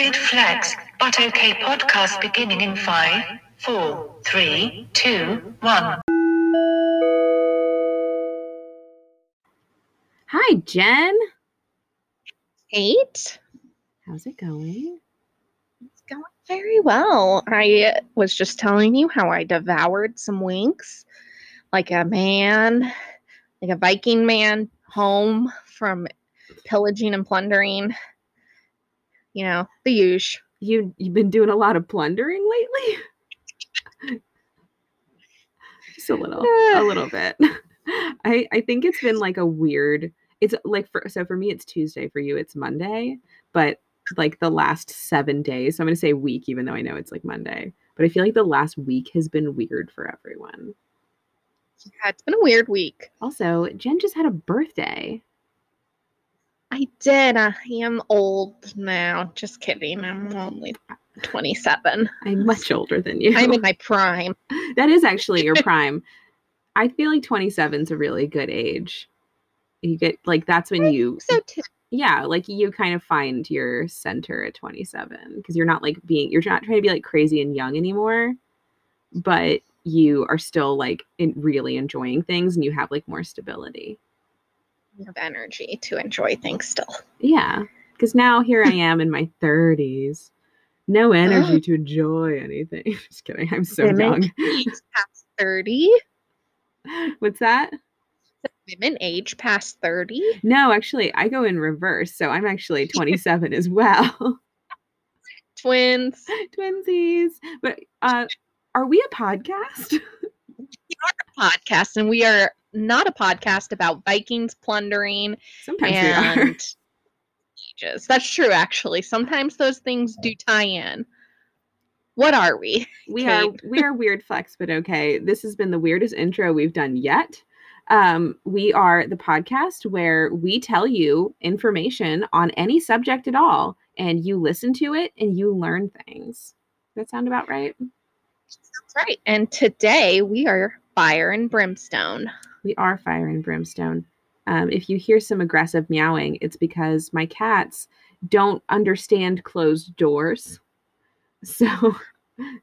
Weird flex, but okay podcast beginning in five, four, three, two, one. Hi, Jen. Eight. How's it going? It's going very well. I was just telling you how I devoured some winks like a man, like a Viking man home from pillaging and plundering. You know, the usual. You you've been doing a lot of plundering lately? Just a little, a little bit. I I think it's been like a weird. It's like for so for me it's Tuesday. For you it's Monday, but like the last seven days. So I'm gonna say week, even though I know it's like Monday. But I feel like the last week has been weird for everyone. Yeah, it's been a weird week. Also, Jen just had a birthday. I did. I am old now. Just kidding. I'm only 27. I'm much older than you. I'm in my prime. that is actually your prime. I feel like 27 is a really good age. You get like that's when you So too. yeah, like you kind of find your center at 27 because you're not like being you're not trying to be like crazy and young anymore, but you are still like in really enjoying things and you have like more stability. Have energy to enjoy things still. Yeah, because now here I am in my 30s, no energy to enjoy anything. Just kidding, I'm so Women young. age past 30. What's that? Women age past 30. No, actually, I go in reverse, so I'm actually 27 as well. Twins. Twinsies. But uh are we a podcast? We are a podcast. And we are not a podcast about Vikings plundering Sometimes we are. and ages. That's true, actually. Sometimes those things do tie in. What are we? We are we are weird flex, but okay. This has been the weirdest intro we've done yet. Um, we are the podcast where we tell you information on any subject at all, and you listen to it and you learn things. Does that sound about right? That's right. And today we are fire and brimstone. We are fire and brimstone. Um, if you hear some aggressive meowing, it's because my cats don't understand closed doors. So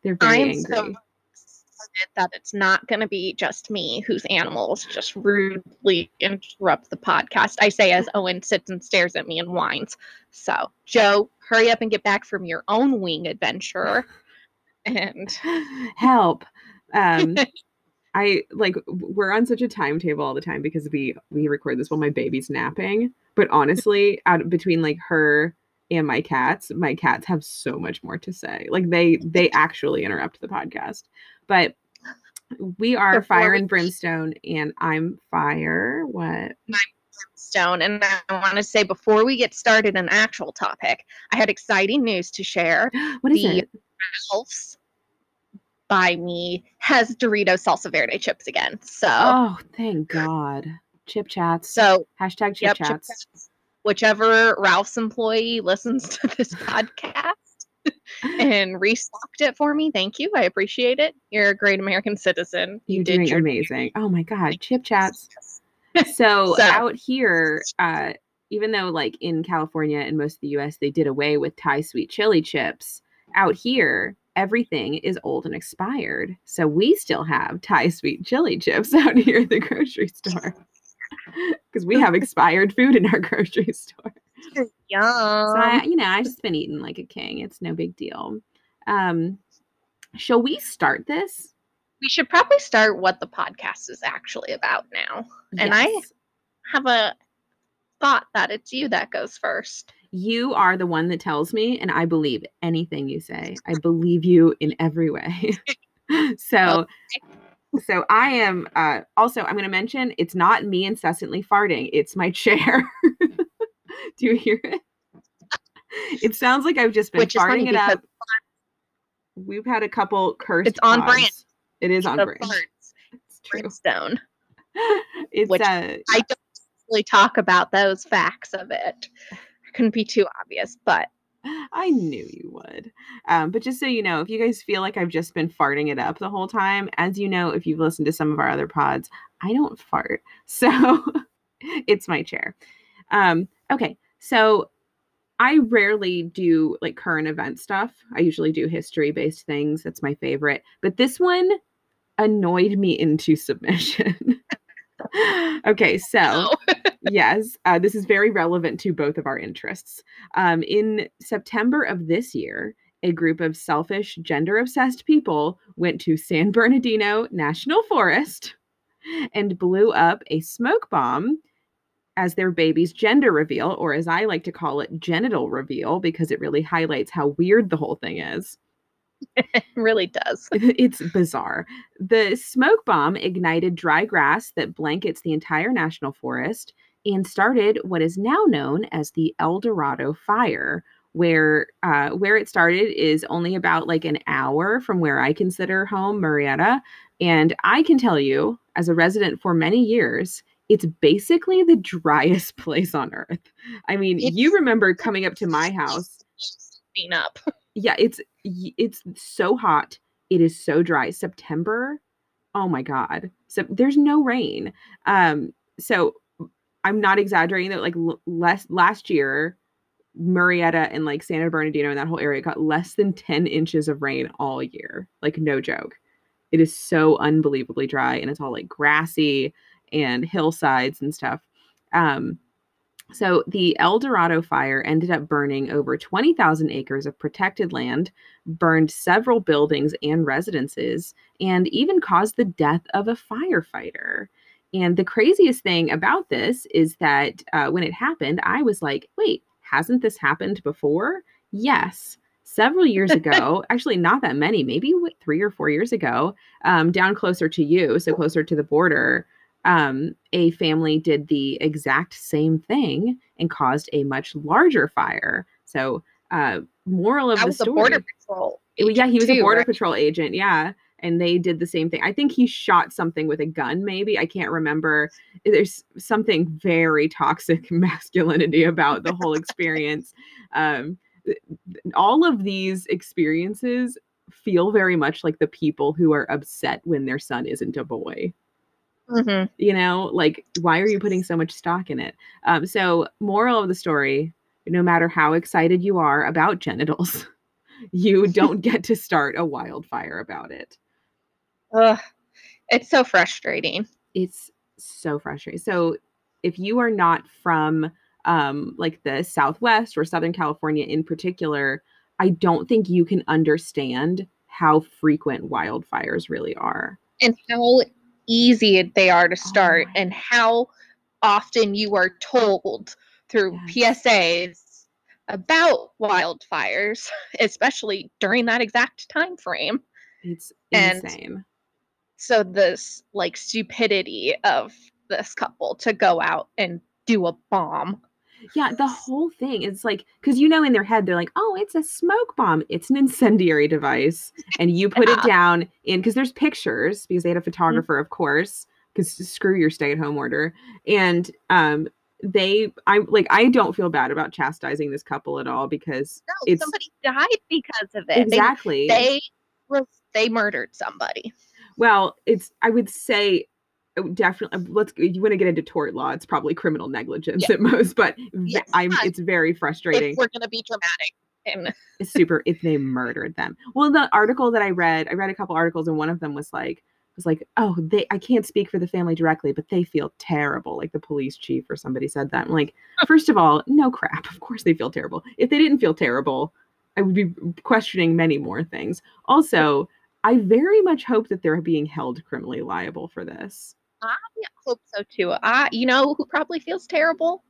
they're very I am angry. so excited that it's not going to be just me whose animals just rudely interrupt the podcast. I say as Owen sits and stares at me and whines. So, Joe, hurry up and get back from your own wing adventure. And help um i like we're on such a timetable all the time because we we record this while my baby's napping. But honestly out between like her and my cats my cats have so much more to say. Like they they actually interrupt the podcast. But we are fire and brimstone and i'm fire. What? Stone. And I want to say before we get started an actual topic, I had exciting news to share. what is The- it? Ralph's by me has Doritos salsa verde chips again. So, oh thank god chip chats so hashtag chip Yep, Chip chats Chats. Whichever Ralph's employee listens to this podcast and restocked it for me, thank you. I appreciate it. You're a great American citizen. you're did doing your amazing oh my god chip chats so, So- out here uh even though like in california and most of the us they did away with thai sweet chili chips out here everything is old and expired. So we still have thai sweet chili chips out here at the grocery store. Because we have expired food in our grocery store. Yum. so I, you know i've just been eating like a king. It's no big deal. Um shall we start this? We should probably start what the podcast is actually about now. And I- Have a thought that it's you that goes first. You are the one that tells me, and I believe anything you say. I believe you in every way. so, so I am. Uh, also, I'm going to mention it's not me incessantly farting. It's my chair. Do you hear it? It sounds like I've just been Which farting it up. We've had a couple cursed. It's on brand. It is on brand. farts, It's true. brimstone. It's Which uh, I don't really talk about those facts of it. Couldn't be too obvious, but I knew you would. Um, but just so you know, if you guys feel like I've just been farting it up the whole time, as you know, if you've listened to some of our other pods, I don't fart. So it's my chair. Um, okay. So I rarely do like current event stuff. I usually do history based things. That's my favorite. But this one annoyed me into submission. okay, so yes, uh, this is very relevant to both of our interests. Um, in September of this year, a group of selfish, gender obsessed people went to San Bernardino National Forest and blew up a smoke bomb as their baby's gender reveal, or as I like to call it, genital reveal, because it really highlights how weird the whole thing is. It really does. It's bizarre. The smoke bomb ignited dry grass that blankets the entire national forest and started what is now known as the El Dorado fire. Where uh, where it started is only about like an hour from where I consider home, Murrieta, and I can tell you, as a resident for many years, it's basically the driest place on earth. I mean, you remember coming up to my house Clean up. Yeah it's it's so hot. It is so dry. September oh my god. So there's no rain. Um so i'm not exaggerating that like l- less last year murrieta and like santa bernardino and that whole area got less than 10 inches of rain all year. Like no joke. It is so unbelievably dry and it's all like grassy and hillsides and stuff. Um so the El Dorado fire ended up burning over 20,000 acres of protected land, burned several buildings and residences, and even caused the death of a firefighter. And the craziest thing about this is that uh, when it happened, I was like, wait, hasn't this happened before? Yes. Several years ago, actually, not that many, maybe what, three or four years ago, um, down closer to you, so closer to the border, um, a family did the exact same thing and caused a much larger fire. So, uh, moral of That the was a story. border patrol. Yeah, he was a border right? patrol agent. Yeah. And they did the same thing. I think he shot something with a gun, maybe. I can't remember. There's something very toxic masculinity about the whole experience. Um, all of these experiences feel very much like the people who are upset when their son isn't a boy Mhm. you know like why are you putting so much stock in it um so moral of the story no matter how excited you are about genitals you don't get to start a wildfire about it Ugh. It's so frustrating. it's so frustrating so if you are not from um like the southwest or southern california in particular i don't think you can understand how frequent wildfires really are And how easy they are to oh start, my- and how often you are told through Yes. PSAs about wildfires, especially during that exact time frame. it's And- insane So this like stupidity of this couple to go out and do a bomb. Yeah, the whole thing is like because you know in their head they're like, oh, it's a smoke bomb. It's an incendiary device, and you put it down in because there's pictures because they had a photographer, of course, because screw your stay-at-home order. And um, they, I like, I don't feel bad about chastising this couple at all because No, It's- somebody died because of it. Exactly. They, was they murdered somebody. well, it's I would say Oh, definitely um, let's you want to get into tort law it's probably criminal negligence at most but Yes, i'm it's very frustrating If we're gonna be dramatic it's super if they murdered them. Well, the article that I read, I read a couple articles and one of them was like was like, "Oh, they I can't speak for the family directly, but they feel terrible." Like the police chief or somebody said that. I'm like, first of all, no crap. Of course they feel terrible. If they didn't feel terrible, I would be questioning many more things. Also, I very much hope that they're being held criminally liable for this. I hope so too. I you know who probably feels terrible?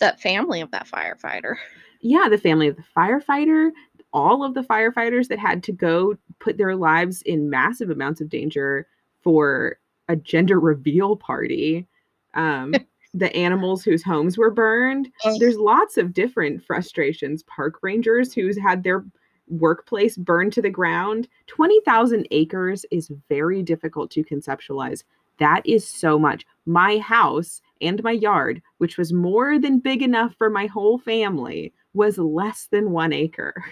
That family of that firefighter. yeah, the family of the firefighter, all of the firefighters that had to go put their lives in massive amounts of danger for a gender reveal party. Um, the animals whose homes were burned. There's lots of different frustrations. Park rangers who's had their workplace burned to the ground. 20,000 acres is very difficult to conceptualize. That is so much. My house and my yard, which was more than big enough for my whole family, was less than one acre.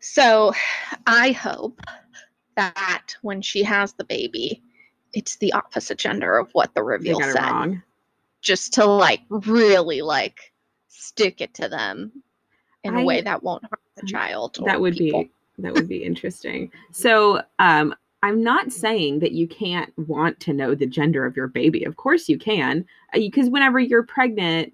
So I hope that when she has the baby, it's the opposite gender of what the reveal said. wrong. Just to like really like stick it to them in a way that won't harm the child. that would people. be that would be interesting so um i'm not saying that you can't want to know the gender of your baby. Of course you can uh, because whenever you're pregnant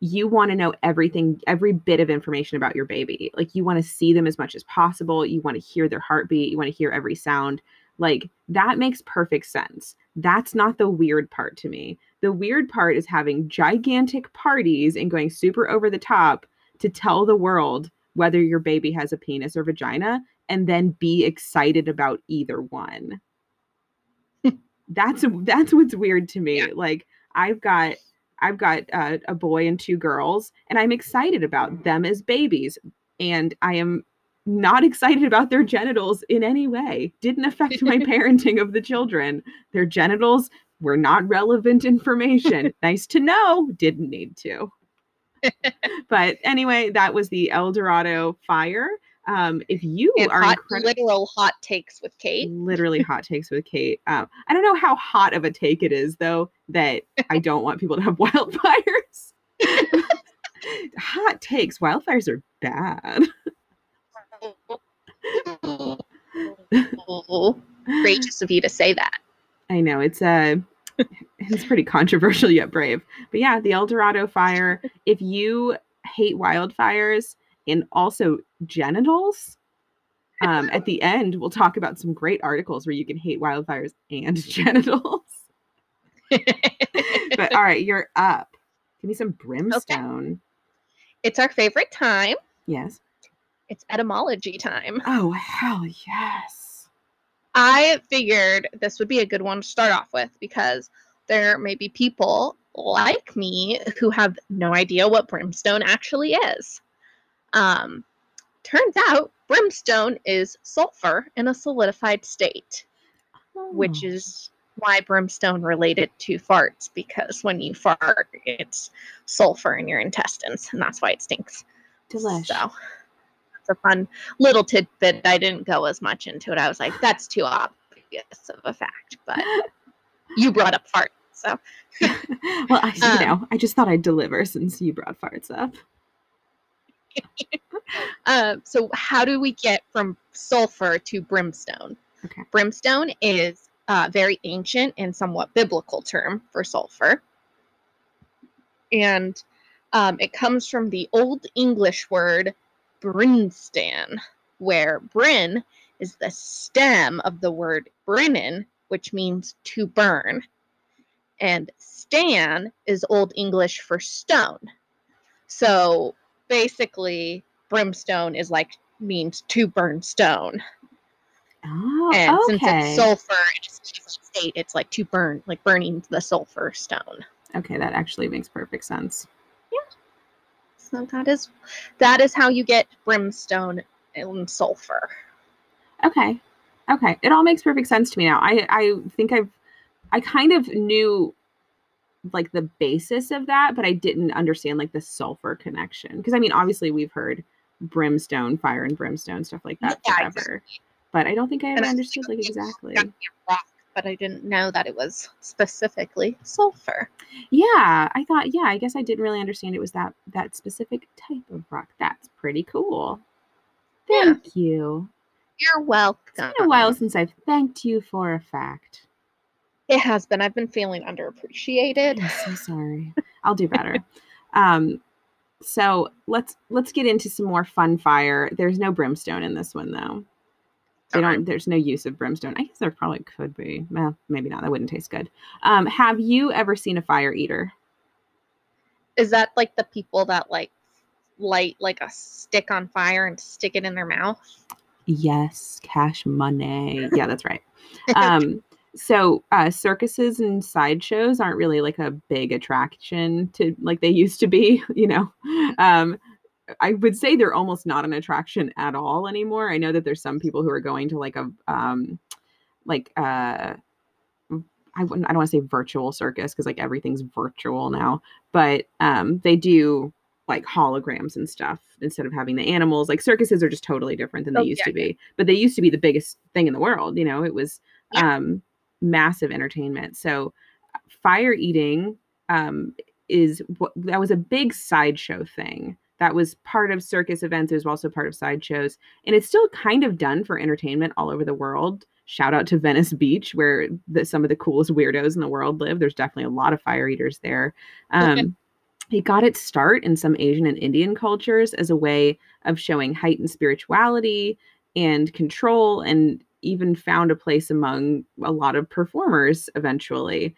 you want to know everything every bit of information about your baby. Like you want to see them as much as possible. You want to hear their heartbeat. You want to hear every sound. Like that makes perfect sense. That's not the weird part to me. The weird part is having gigantic parties and going super over the top to tell the world whether your baby has a penis or vagina and then be excited about either one. that's that's what's weird to me. Yeah. Like I've got I've got uh, a boy and two girls and I'm excited about them as babies and I am not excited about their genitals in any way. Didn't affect my parenting of the children. Their genitals were not relevant information. nice to know, didn't need to but anyway, that was the El Dorado fire. Um, if you And are hot, literal hot takes with Kate. literally hot takes with Kate, um, I don't know how hot of a take it is though that I don't want people to have wildfires. hot takes, wildfires are bad. Courageous of you to say that. I know it's uh it's pretty controversial yet brave. But yeah, the El Dorado fire. If you hate wildfires and also genitals, um, at the end we'll talk about some great articles where you can hate wildfires and genitals. but all right, you're up. Give me some brimstone. It's our favorite time. Yes. It's etymology time. Oh hell yes. I figured this would be a good one to start off with because there may be people like me who have no idea what brimstone actually is. Um, turns out brimstone is sulfur in a solidified state, which Oh. is why brimstone related to farts because when you fart, it's sulfur in your intestines, and that's why it stinks. delish. So it's a fun little tidbit. I didn't go as much into it. I was like, that's too obvious of a fact, but you brought up fart. So well, I, you Um, know, I just thought I'd deliver since you brought farts up. Um, so how do we get from sulfur to brimstone? Okay. Brimstone is a very ancient and somewhat biblical term for sulfur. And um, it comes from the Old English word brinstan, where brin is the stem of the word brinnen, which means to burn. And stan is Old English for stone. So basically, brimstone is like means to burn stone. Oh, And since it's sulfur stable state, it's like to burn, like burning the sulfur stone. okay, that actually makes perfect sense. Yeah. So that is that is how you get brimstone and sulfur. Okay. Okay. It all makes perfect sense to me now. I I think I've I kind of knew like the basis of that, but I didn't understand like the sulfur connection. Because I mean, obviously we've heard brimstone, fire and brimstone, stuff like that Yeah, forever. But I don't think I ever I understood like exactly. Got me a rock, but I didn't know that it was specifically sulfur. Yeah, I thought, yeah, I guess I didn't really understand it was that that specific type of rock. That's pretty cool. Yeah. Thank you. You're welcome. It's been a while since I've thanked you for a fact. It has been. I've been feeling underappreciated. I'm so sorry. I'll do better. um, so let's let's get into some more fun fire. There's no brimstone in this one though. They Okay. don't. There's no use of brimstone. I guess there probably could be. Well, maybe not. That wouldn't taste good. Um, have you ever seen a fire eater? Is that like the people that like light like a stick on fire and stick it in their mouth? Yes, cash money. Yeah, that's right. Um, so uh, circuses and sideshows aren't really like a big attraction to like they used to be. You know, um, I would say they're almost not an attraction at all anymore. I know that there's some people who are going to like a um, like uh, I wouldn't I don't want to say virtual circus because like everything's virtual now, but um, they do like holograms and stuff instead of having the animals. Like circuses are just totally different than they Oh, used yeah, to be. But they used to be the biggest thing in the world. You know, it was Yeah. um, massive entertainment. So fire eating um, is what that was a big sideshow thing that was part of circus events. It was also part of sideshows, and it's still kind of done for entertainment all over the world. Shout out to Venice Beach, where the, some of the coolest weirdos in the world live. There's definitely a lot of fire eaters there. Um, Okay. It got its start in some Asian and Indian cultures as a way of showing heightened spirituality and control, and even found a place among a lot of performers eventually.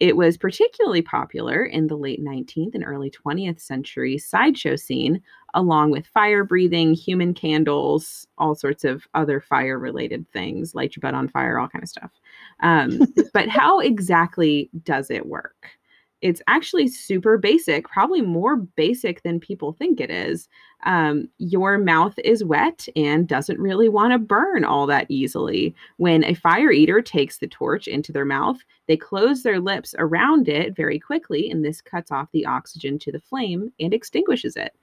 It was particularly popular in the late 19th and early 20th century sideshow scene, along with fire breathing, human candles, all sorts of other fire related things, light your butt on fire, all kind of stuff. Um, but how exactly does it work? It's actually super basic, probably more basic than people think it is. Um, your mouth is wet and doesn't really want to burn all that easily. When a fire eater takes the torch into their mouth, they close their lips around it very quickly, and this cuts off the oxygen to the flame and extinguishes it.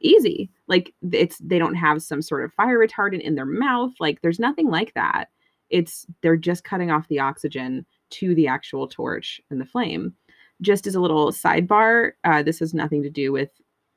Easy. Like it's they don't have some sort of fire retardant in their mouth. Like there's nothing like that. It's they're just cutting off the oxygen to the actual torch and the flame. Just as a little sidebar, uh, this has nothing to do with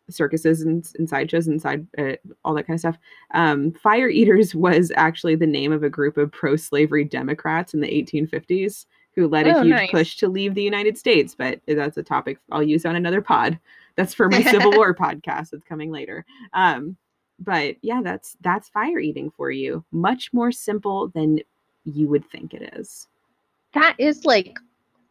circuses and, and sideshows and side uh, all that kind of stuff. Um, Fire Eaters was actually the name of a group of pro-slavery Democrats in the 1850s who led a Oh, huge nice. push to leave the United States. But that's a topic I'll use on another pod. That's for my Civil War podcast that's coming later. Um, but yeah, that's that's fire eating for you. Much more simple than you would think it is. That is like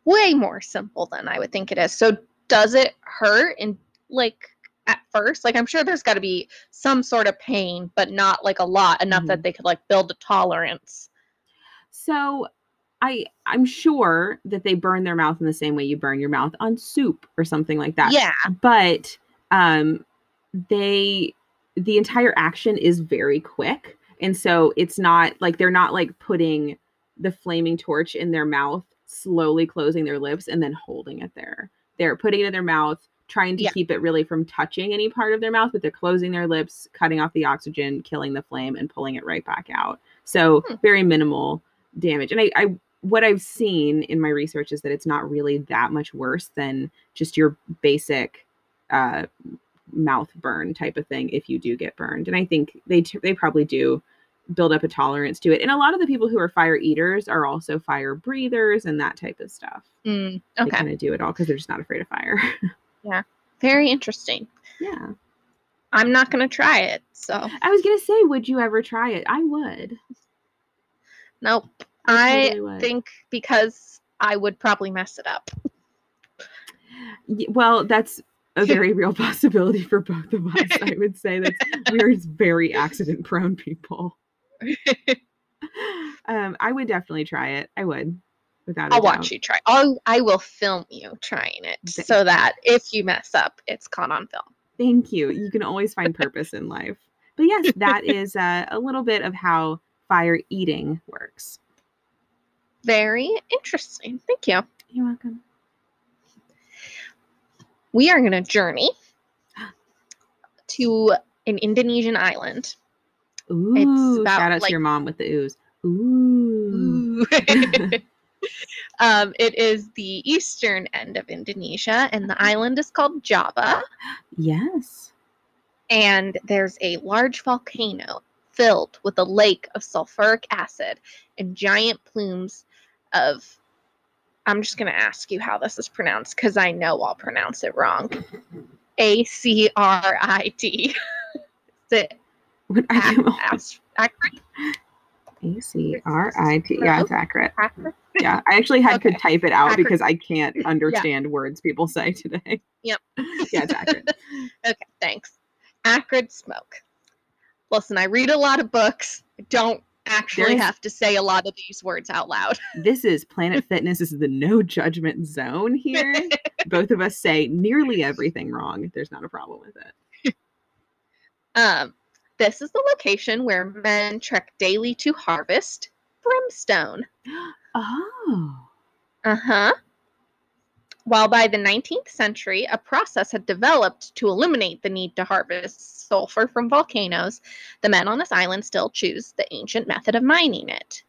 way more simple than I would think it is. So does it hurt and like at first? Like I'm sure there's got to be some sort of pain, but not like a lot enough that they could like build a tolerance. So I I'm sure that they burn their mouth in the same way you burn your mouth on soup or something like that. Yeah. But um they the entire action is very quick. And so it's not like they're not like putting the flaming torch in their mouth, slowly closing their lips and then holding it there. They're putting it in their mouth, trying to Yeah. keep it really from touching any part of their mouth, but they're closing their lips, cutting off the oxygen, killing the flame, and pulling it right back out. So Hmm. very minimal damage. And I, I what I've seen in my research is that it's not really that much worse than just your basic uh, mouth burn type of thing if you do get burned. And I think they t- they probably do build up a tolerance to it. And a lot of the people who are fire eaters are also fire breathers and that type of stuff. Mm, They okay. kind of do it all because they're just not afraid of fire. Yeah. Very interesting. yeah. I'm not going to try it. So, I was gonna say, would you ever try it? I would. nope. I I would. think because I would probably mess it up. Well, that's a very real possibility for both of us. I would say that we're very accident prone people. Um, I would definitely try it. I would, without I'll doubt. watch you try. I'll, I will film you trying it so that if you mess up, it's caught on film. Thank you. You can always find purpose in life. But yes, that is uh, a little bit of how fire eating works. Very interesting. Thank you. You're welcome. We are going to journey to an Indonesian island. Ooh, about, shout out like- to your mom with the ooze. Ooh. um, it is the eastern end of Indonesia, and the island is called Java. Yes. And there's a large volcano filled with a lake of sulfuric acid and giant plumes of. I'm just going to ask you how this is pronounced because I know I'll pronounce it wrong. A C R I T. Is it What do ac- accurate? A C R I T. Yeah, it's accurate. Accurate? Yeah, I actually had to type it out Accurate. because I can't understand words people say today. Yep. yeah, it's accurate. Okay, thanks. Acrid smoke. Listen, I read a lot of books. I don't actually There's- have to say a lot of these words out loud. This is Planet Fitness. This is the no judgment zone here. Both of us say nearly everything wrong. There's not a problem with it. Um, this is the location where men trek daily to harvest brimstone. Oh. Uh huh. While by the 19th century, a process had developed to eliminate the need to harvest sulfur from volcanoes, the men on this island still choose the ancient method of mining it.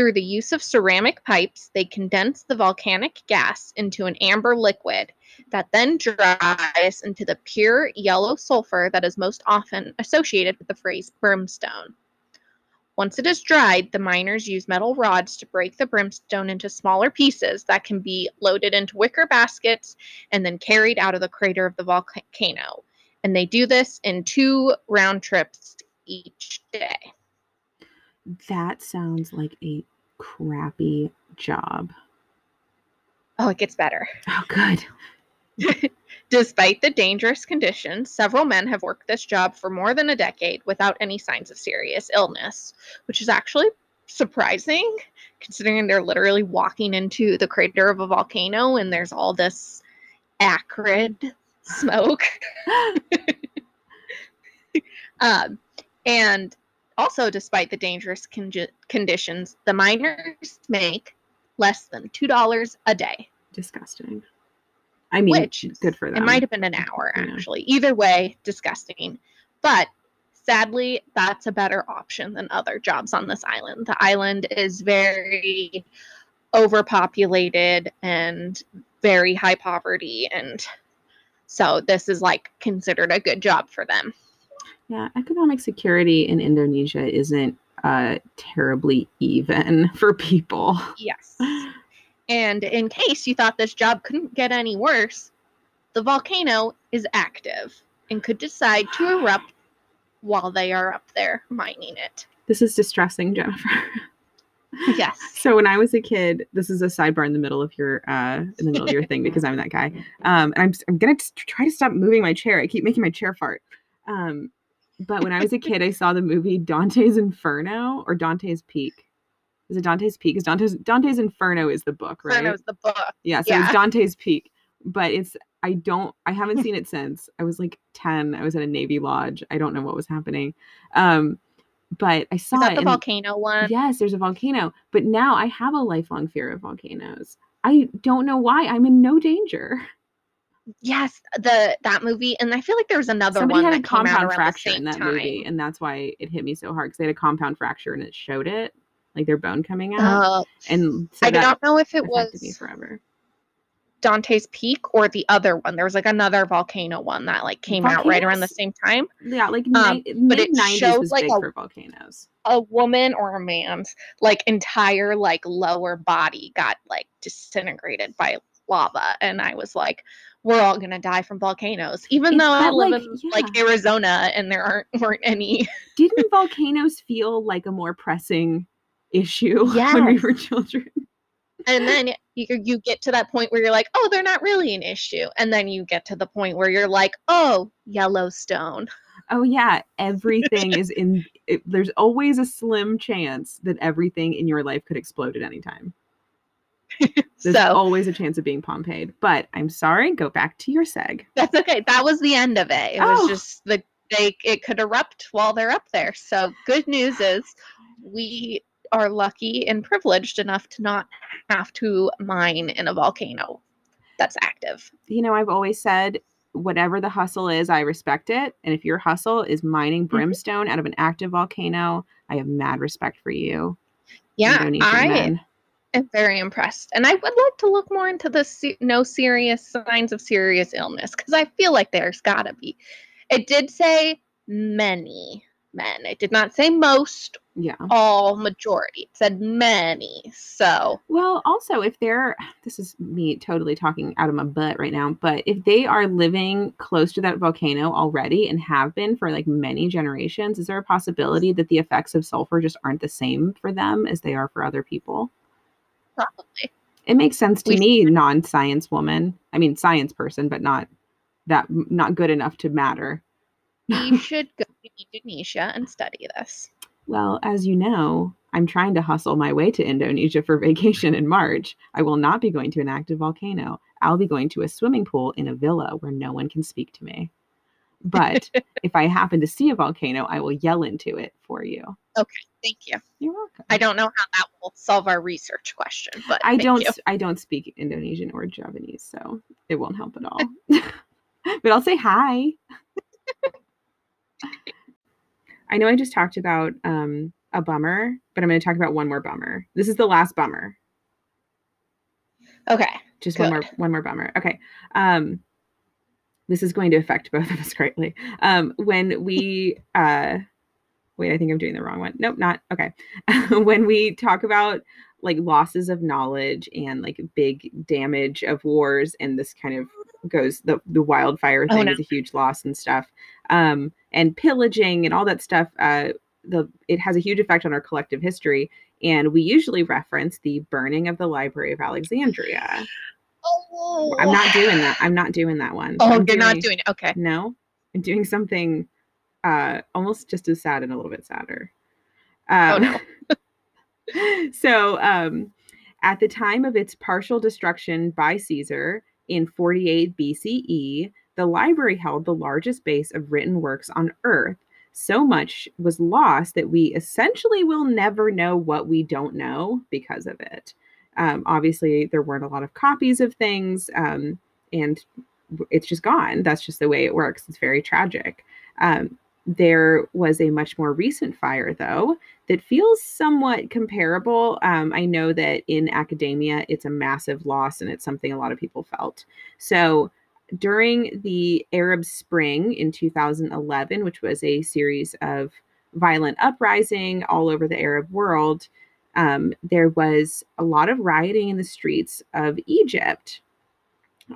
Through the use of ceramic pipes, they condense the volcanic gas into an amber liquid that then dries into the pure yellow sulfur that is most often associated with the phrase brimstone. Once it is dried, the miners use metal rods to break the brimstone into smaller pieces that can be loaded into wicker baskets and then carried out of the crater of the volcano. And they do this in two round trips each day. That sounds like a crappy job. Oh, it gets better. Oh, good. Despite the dangerous conditions, several men have worked this job for more than a decade without any signs of serious illness, which is actually surprising considering they're literally walking into the crater of a volcano and there's all this acrid smoke. um, and also, despite the dangerous con- conditions, the miners make less than $2 a day. Disgusting. I mean, Which good for them. It might have been an hour, Yeah. actually. Either way, disgusting. But sadly, that's a better option than other jobs on this island. The island is very overpopulated and very high poverty. And so this is like considered a good job for them. Yeah, economic security in Indonesia isn't uh, terribly even for people. Yes. And in case you thought this job couldn't get any worse, the volcano is active and could decide to erupt while they are up there mining it. This is distressing, Jennifer. Yes. So when I was a kid, this is a sidebar in the middle of your uh in the middle of your thing because I'm that guy. Um, and I'm I'm gonna try to stop moving my chair. I keep making my chair fart. Um, but when I was a kid, I saw the movie Dante's Inferno or Dante's Peak. Is it Dante's Peak? Is Dante's Dante's Inferno is the book, right? Was the book. Yeah, so it's Dante's Peak, but it's I don't I haven't seen it since. I was like 10. I was at a Navy lodge. I don't know what was happening. Um but I saw Is that it the volcano one? Yes, there's a volcano, but now I have a lifelong fear of volcanoes. I don't know why. I'm in no danger. Yes, the that movie, and I feel like there was another Somebody one had a that came out compound fracture in that time. movie, and that's why it hit me so hard because they had a compound fracture and it showed it, like their bone coming out, Uh, and so I don't know if it affected me was forever. Dante's Peak or the other one. There was like another volcano one that like came out right around the same time. Yeah, like Um, ni- but it showed, like, a- for volcanoes. A woman or a man's like entire like lower body got like disintegrated by lava, and I was like, "We're all gonna die from volcanoes," even though I live like- in like Arizona and there aren't weren't any. Didn't volcanoes feel like a more pressing issue when we were children? and then you, you get to that point where you're like, oh, they're not really an issue. And then you get to the point where you're like, oh, Yellowstone. Oh yeah, everything is in. It, there's always a slim chance that everything in your life could explode at any time. There's so always a chance of being Pompeii. But I'm sorry. Go back to your seg. that's okay. That was the end of it. It Oh. was just the they it could erupt while they're up there. So good news is we are lucky and privileged enough to not have to mine in a volcano that's active. You know, I've always said, whatever the hustle is, I respect it. And if your hustle is mining Mm-hmm. brimstone out of an active volcano, I have mad respect for you. Yeah, I am very impressed. And I would like to look more into the se- no serious signs of serious illness because I feel like there's got to be. It did say many men. It did not say most, Yeah. all, majority. It said many. So, Well, also, if they're, this is me totally talking out of my butt right now, but if they are living close to that volcano already and have been for like many generations, is there a possibility that the effects of sulfur just aren't the same for them as they are for other people? Probably. It makes sense to We- me, non science woman. I mean, science person, but not that, not good enough to matter. We should go to Indonesia and study this. Well, as you know, I'm trying to hustle my way to Indonesia for vacation in March. I will not be going to an active volcano. I'll be going to a swimming pool in a villa where no one can speak to me. But if I happen to see a volcano, I will yell into it for you. Okay, thank you. You're welcome. I don't know how that will solve our research question, but I don't you. I don't speak Indonesian or Javanese, so it won't help at all. but I'll say hi. I know I just talked about um, a bummer, but I'm going to talk about one more bummer. This is the last bummer. Okay. Just one more one more bummer. Okay. Um this is going to affect both of us greatly. Um when we uh wait, I think I'm doing the wrong one. Nope, not okay. when we talk about like losses of knowledge and like big damage of wars and this kind of goes the the wildfire Oh, thing no. is a huge loss and stuff. Um and pillaging and all that stuff uh the it has a huge effect on our collective history and we usually reference the burning of the library of alexandria Oh, i'm not doing that i'm not doing that one Oh, I'm you're not doing it. Okay. no i'm doing something uh almost just as sad and a little bit sadder um, Oh, no so um at the time of its partial destruction by caesar in 48 bce the library held the largest base of written works on earth so much was lost that we essentially will never know what we don't know because of it. Um, obviously, there weren't a lot of copies of things, um, and it's just gone. That's just the way it works. It's very tragic. Um, there was a much more recent fire, though, that feels somewhat comparable. Um, I know that in academia, it's a massive loss and it's something a lot of people felt. So, during the Arab Spring in 2011, which was a series of violent uprising all over the Arab world, um, there was a lot of rioting in the streets of Egypt.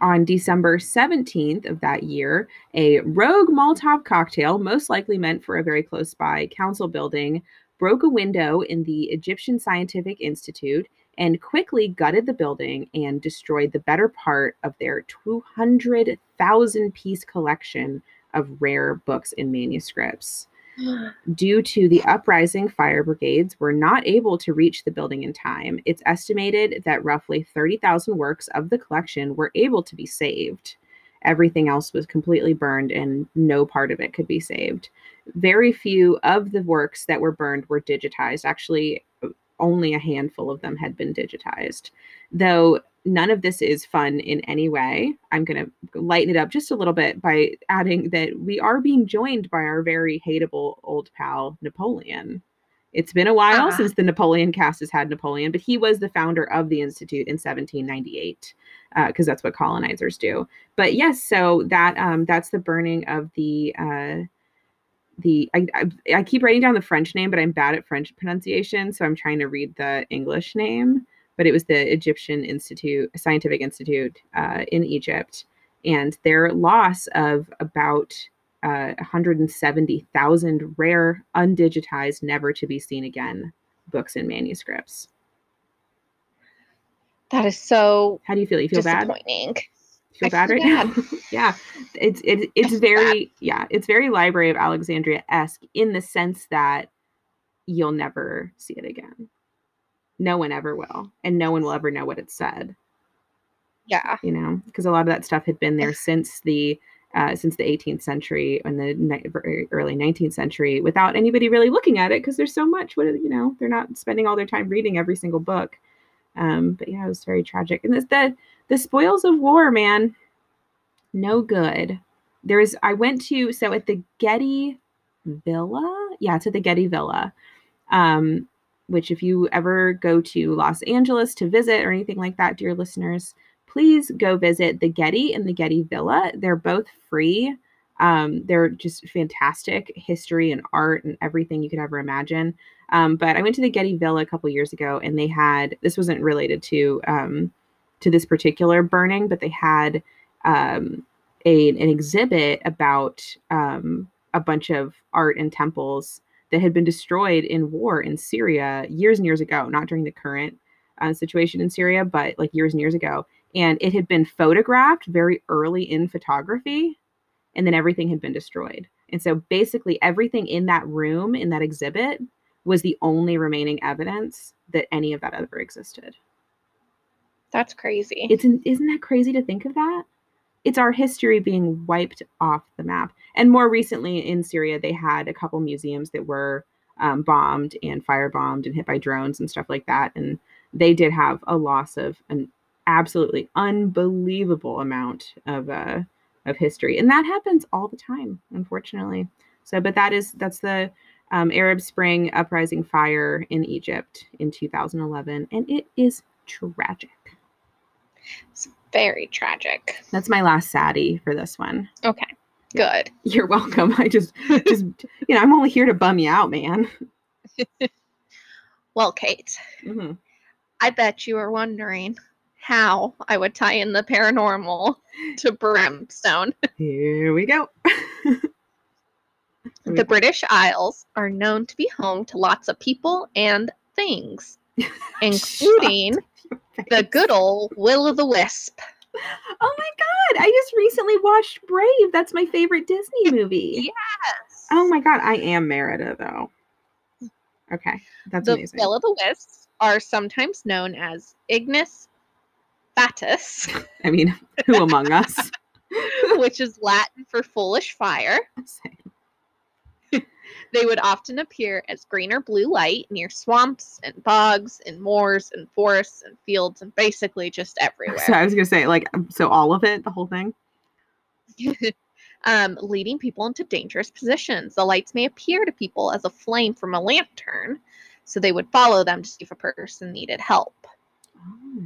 On December 17th of that year, a rogue Molotov cocktail, most likely meant for a very close by council building, broke a window in the Egyptian Scientific Institute and quickly gutted the building and destroyed the better part of their 200,000 piece collection of rare books and manuscripts. Due to the uprising, fire brigades were not able to reach the building in time. It's estimated that roughly 30,000 works of the collection were able to be saved. Everything else was completely burned, and no part of it could be saved. Very few of the works that were burned were digitized. Actually, only a handful of them had been digitized. Though none of this is fun in any way, I'm going to lighten it up just a little bit by adding that we are being joined by our very hateable old pal, Napoleon. It's been a while Ah. since the Napoleon cast has had Napoleon, but he was the founder of the Institute in 1798 because that's what colonizers do. But yes, so that um, that's the burning of the uh, the I, I I keep writing down the French name, but I'm bad at French pronunciation, so I'm trying to read the English name. But it was the Egyptian Institute, Scientific Institute uh, in Egypt, and their loss of about uh, 170,000 rare, undigitized, never to be seen again books and manuscripts. That is so How do you feel? You feel bad? Feel I bad feel right now yeah. It's it, it's very yeah it's very library of alexandria-esque in the sense that you'll never see it again. No one ever will and no one will ever know what it said. Yeah. you know because a lot of that stuff had been there since the uh, since the 18th century and the ni- very early 19th century without anybody really looking at it because there's so much what you know they're not spending all their time reading every single book. Um, but yeah it was very tragic. And it's the the spoils of war man no good there's i went to so at the getty villa yeah at the getty villa um, which if you ever go to los angeles to visit or anything like that dear listeners please go visit the Getty and the Getty Villa. They're both free. Um, they're just fantastic history and art and everything you could ever imagine. Um, but I went to the Getty Villa a couple years ago, and they had this wasn't related to um, to this particular burning, but they had um, a an exhibit about um, a bunch of art and temples that had been destroyed in war in Syria years and years ago, not during the current uh, situation in Syria, but like years and years ago. And it had been photographed very early in photography and then everything had been destroyed. And so basically everything in that room in that exhibit was the only remaining evidence that any of that ever existed That's crazy. it's an, isn't that crazy to think of that? It's our history being wiped off the map. And more recently in syria they had a couple museums that were um, bombed and firebombed and hit by drones and stuff like that. And they did have a loss of an absolutely unbelievable amount of uh of history. And that happens all the time unfortunately. So but that is that's the um, Arab Spring uprising fire in Egypt in 2011, and it is tragic. It's very tragic. That's my last saddie for this one. Okay. Good. You're welcome. I just, just, you know, I'm only here to bum you out, man. Well, Kate, hmm I bet you are wondering how I would tie in the paranormal to Brimstone. Here we go. The British Isles are known to be home to lots of people and things, including the good old Will o' the Wisp. Oh my god! I just recently watched Brave. That's my favorite Disney movie. Yes. Oh my god! I am Merida though. Okay, that's the amazing. Will o' the Wisps are sometimes known as Ignis Fatuus, I mean, who among us? which is Latin for foolish fire. They would often appear as green or blue light near swamps and bogs and moors and forests and fields and basically just everywhere. So I was gonna say, like, um, so all of it, the whole thing. um, leading people into dangerous positions. The lights may appear to people as a flame from a lantern, so they would follow them to see if a person needed help. Oh.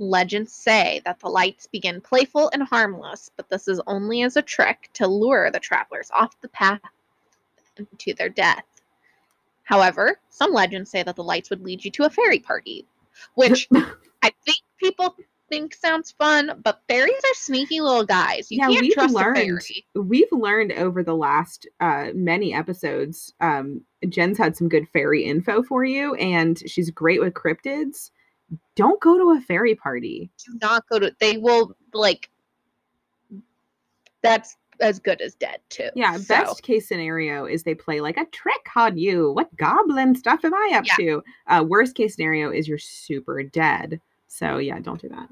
Legends say that the lights begin playful and harmless, but this is only as a trick to lure the travelers off the path to their death. However, some legends say that the lights would lead you to a fairy party, which I think people think sounds fun, but fairies are sneaky little guys. You Yeah, can't we've trust learned. a fairy. We've learned over the last uh, many episodes. Um, Jen's had some good fairy info for you, and she's great with cryptids. Don't go to a fairy party. Do not go to. They will like. That's as good as dead too. Yeah, So, best case scenario is they play like a trick on you. What goblin stuff am I up Yeah. to? Uh, worst case scenario is you're super dead. So yeah, don't do that.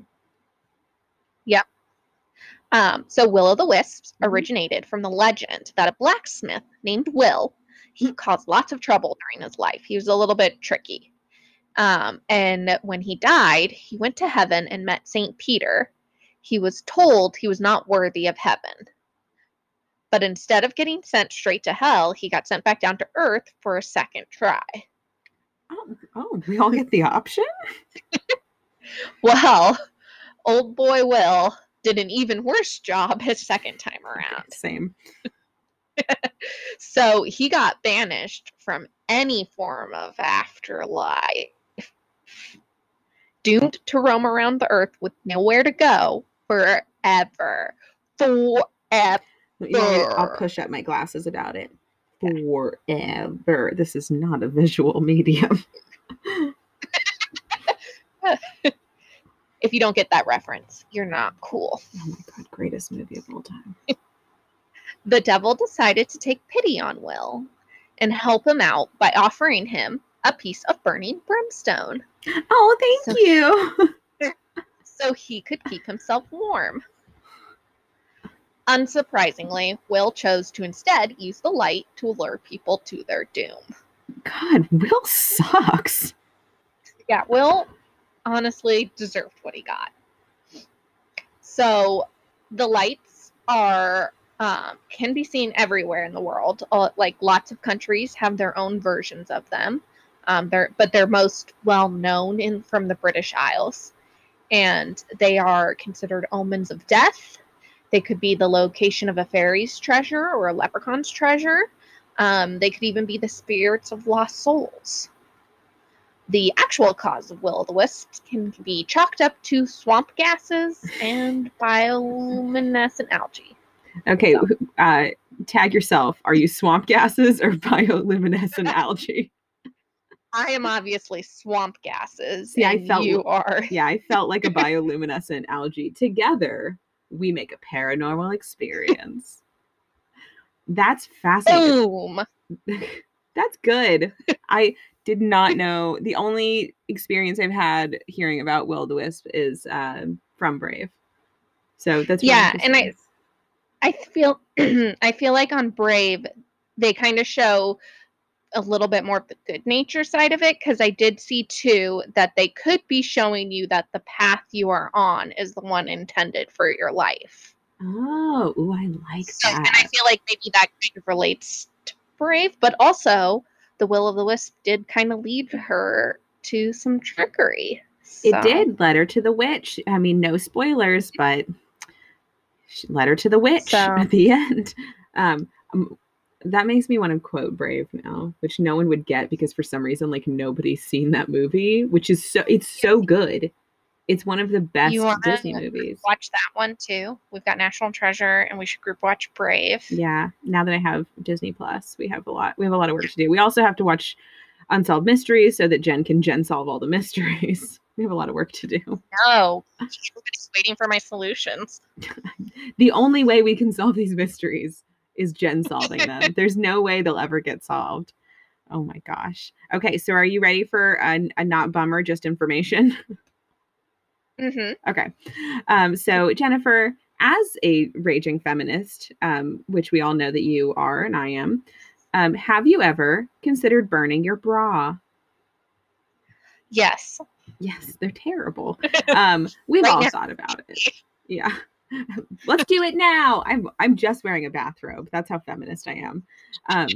Um, so Will o' the Wisps Mhm. originated from the legend that a blacksmith named Will he caused lots of trouble during his life. He was a little bit tricky. Um, and when he died, he went to heaven and met Saint Peter. He was told he was not worthy of heaven. But instead of getting sent straight to hell, he got sent back down to earth for a second try. Oh, oh, we all get the option. Well, old boy Will did an even worse job his second time around. Same. So he got banished from any form of afterlife, doomed to roam around the earth with nowhere to go forever. Forever. You know. I'll push up my glasses about it. Forever. This is not a visual medium. If you don't get that reference, you're not cool. Oh my god, greatest movie of all time. The devil decided to take pity on Will and help him out by offering him a piece of burning brimstone Oh, thank So- you. so he could keep himself warm. Unsurprisingly, Will chose to instead use the light to lure people to their doom. God, Will sucks. Yeah, Will honestly deserved what he got. So the lights are um, can be seen everywhere in the world. Uh, like lots of countries have their own versions of them. Um, they're but they're most well known in from the British Isles, and they are considered omens of death. They could be the location of a fairy's treasure or a leprechaun's treasure. Um, they could even be the spirits of lost souls. The actual cause of will o' the wisps can be chalked up to swamp gases and bioluminescent algae. Okay, So- uh, tag yourself. Are you swamp gases or bioluminescent algae? I am obviously swamp gases. See, I felt- you are. Yeah, I felt like a bioluminescent algae. Together, we make a paranormal experience. That's fascinating. Boom. That's good. I did not know. The only experience I've had hearing about Will the Wisp is um, from Brave. So that's really Yeah, and I. I feel I feel like on Brave they kind of show a little bit more of the good nature side of it because I did see too that they could be showing you that the path you are on is the one intended for your life. Oh, ooh, I like So, and I feel like maybe that kind of relates to brave, but also the will of the wisp did kind of lead her to some trickery. It did led her to the witch. I mean, no spoilers, but she led her to the witch So- at the end. Um, that makes me want to quote Brave now, which no one would get because for some reason, like nobody's seen that movie, which is so it's so good. It's one of the best Disney movies. Watch that one too. We've got National Treasure, and we should group watch Brave. Yeah, now that I have Disney Plus, we have a lot. We have a lot of work to do. We also have to watch Unsolved Mysteries so that Jen can Jen solve all the mysteries. We have a lot of work to do. No, everybody's waiting for my solutions. the only way we can solve these mysteries is Jen solving them. There's no way they'll ever get solved. Oh my gosh. Okay, so are you ready for a, a not bummer, just information? hmm okay. Um, so, Jennifer, as a raging feminist, um, which we all know that you are and I am, um, have you ever considered burning your bra? Yes. Yes, they're terrible. Um, we've Right all now. thought about it. Yeah. Let's do it now. I'm I'm just wearing a bathrobe. That's how feminist I am. Um,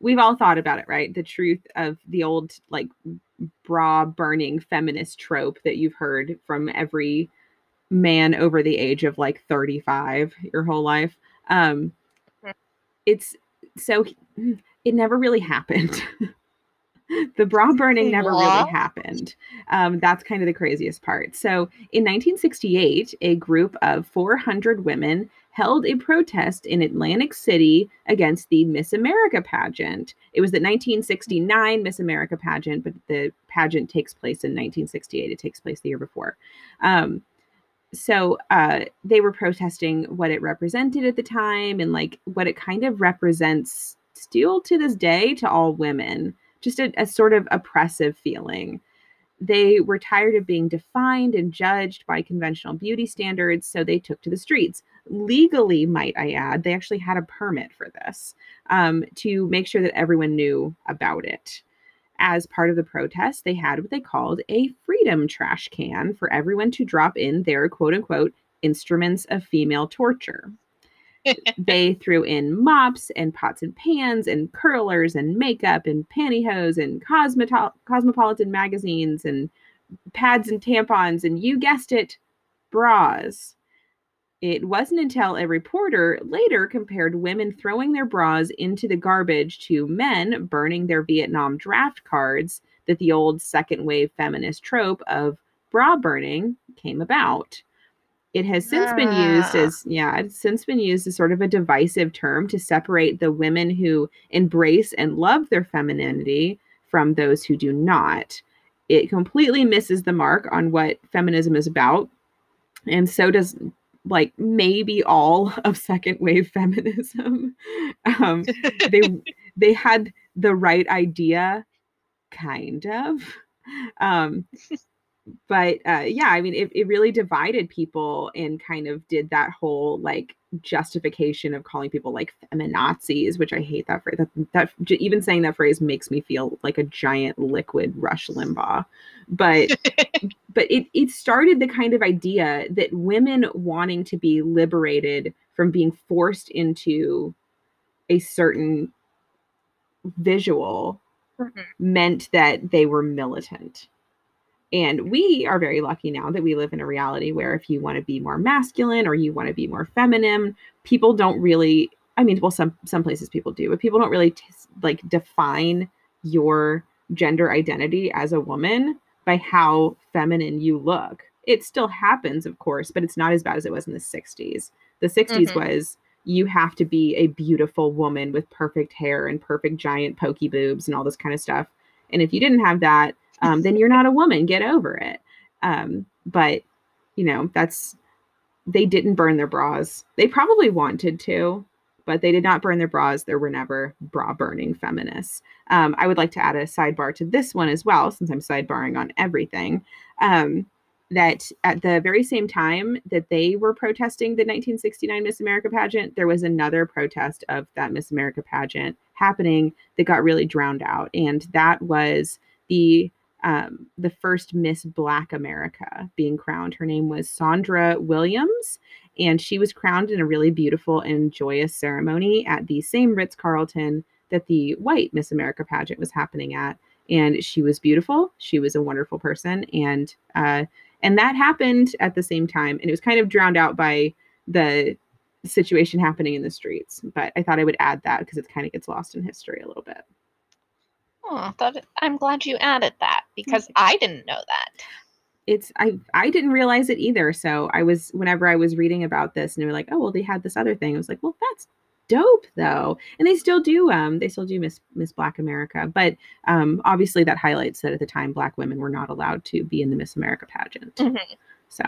we've all thought about it, right? The truth of the old like bra burning feminist trope that you've heard from every man over the age of like 35 your whole life. Um, Mhm. it's so it never really happened. the bra burning never really happened. Um, that's kind of the craziest part. So, in 1968, a group of 400 women held a protest in Atlantic City against the Miss America pageant. It was the 1969 Miss America pageant, but the pageant takes place in 1968. It takes place the year before. Um, so uh, they were protesting what it represented at the time and like what it kind of represents still to this day to all women just a, a sort of oppressive feeling. They were tired of being defined and judged by conventional beauty standards so they took to the streets. Legally might i add they actually had a permit for this um, to make sure that everyone knew about it. As part of the protest, they had what they called a freedom trash can for everyone to drop in their quote unquote instruments of female torture. They threw in mops and pots and pans and curlers and makeup and pantyhose and cosmopolitan magazines and pads and tampons and you guessed it, bras. It wasn't until a reporter later compared women throwing their bras into the garbage to men burning their Vietnam draft cards that the old second wave feminist trope of bra burning came about. It has since been used Ah. as, yeah, it's since been used as sort of a divisive term to separate the women who embrace and love their femininity from those who do not. It completely misses the mark on what feminism is about. And so does like maybe all of second wave feminism. Um, they they had the right idea, kind of. Um, but uh, yeah, I mean, it, it really divided people and kind of did that whole like justification of calling people like feminazis, which I hate that phrase. That, that even saying that phrase makes me feel like a giant liquid Rush Limbaugh. But but it it started the kind of idea that women wanting to be liberated from being forced into a certain visual Mhm. meant that they were militant. And we are very lucky now that we live in a reality where if you want to be more masculine or you want to be more feminine, people don't really I mean, well some some places people do, but people don't really t- like define your gender identity as a woman by how feminine you look. It still happens, of course, but it's not as bad as it was in the 60s. The 60s Mhm. was you have to be a beautiful woman with perfect hair and perfect giant pokey boobs and all this kind of stuff. And if you didn't have that, um, then you're not a woman. Get over it. Um, but you know, that's they didn't burn their bras. They probably wanted to, but they did not burn their bras. There were never bra burning feminists. Um, I would like to add a sidebar to this one as well, since I'm sidebarring on everything. Um, that at the very same time that they were protesting the 1969 Miss America pageant, there was another protest of that Miss America pageant happening that got really drowned out, and that was the um, the first Miss Black America being crowned. Her name was Sandra Williams, and she was crowned in a really beautiful and joyous ceremony at the same Ritz Carlton that the white Miss America pageant was happening at. And she was beautiful. She was a wonderful person. And uh, and that happened at the same time. And it was kind of drowned out by the situation happening in the streets. But I thought I would add that because it kind of gets lost in history a little bit. Oh, that, I'm glad you added that because I didn't know that. It's I I didn't realize it either. So I was whenever I was reading about this and they were like, oh well, they had this other thing. I was like, well, that's dope though, and they still do. Um, they still do Miss Miss Black America, but um, obviously that highlights that at the time Black women were not allowed to be in the Miss America pageant. Mhm. So,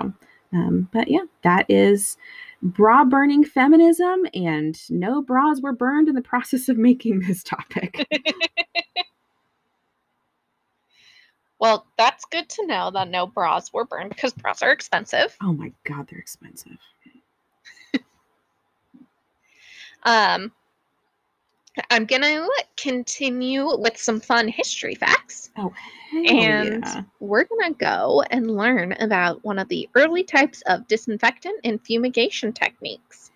um, but yeah, that is bra burning feminism, and no bras were burned in the process of making this topic. Well, that's good to know that no bras were burned because bras are expensive. oh my god, they're expensive. Um, I'm gonna continue with some fun history facts, Oh, and yeah. we're gonna go and learn about one of the early types of disinfectant and fumigation techniques,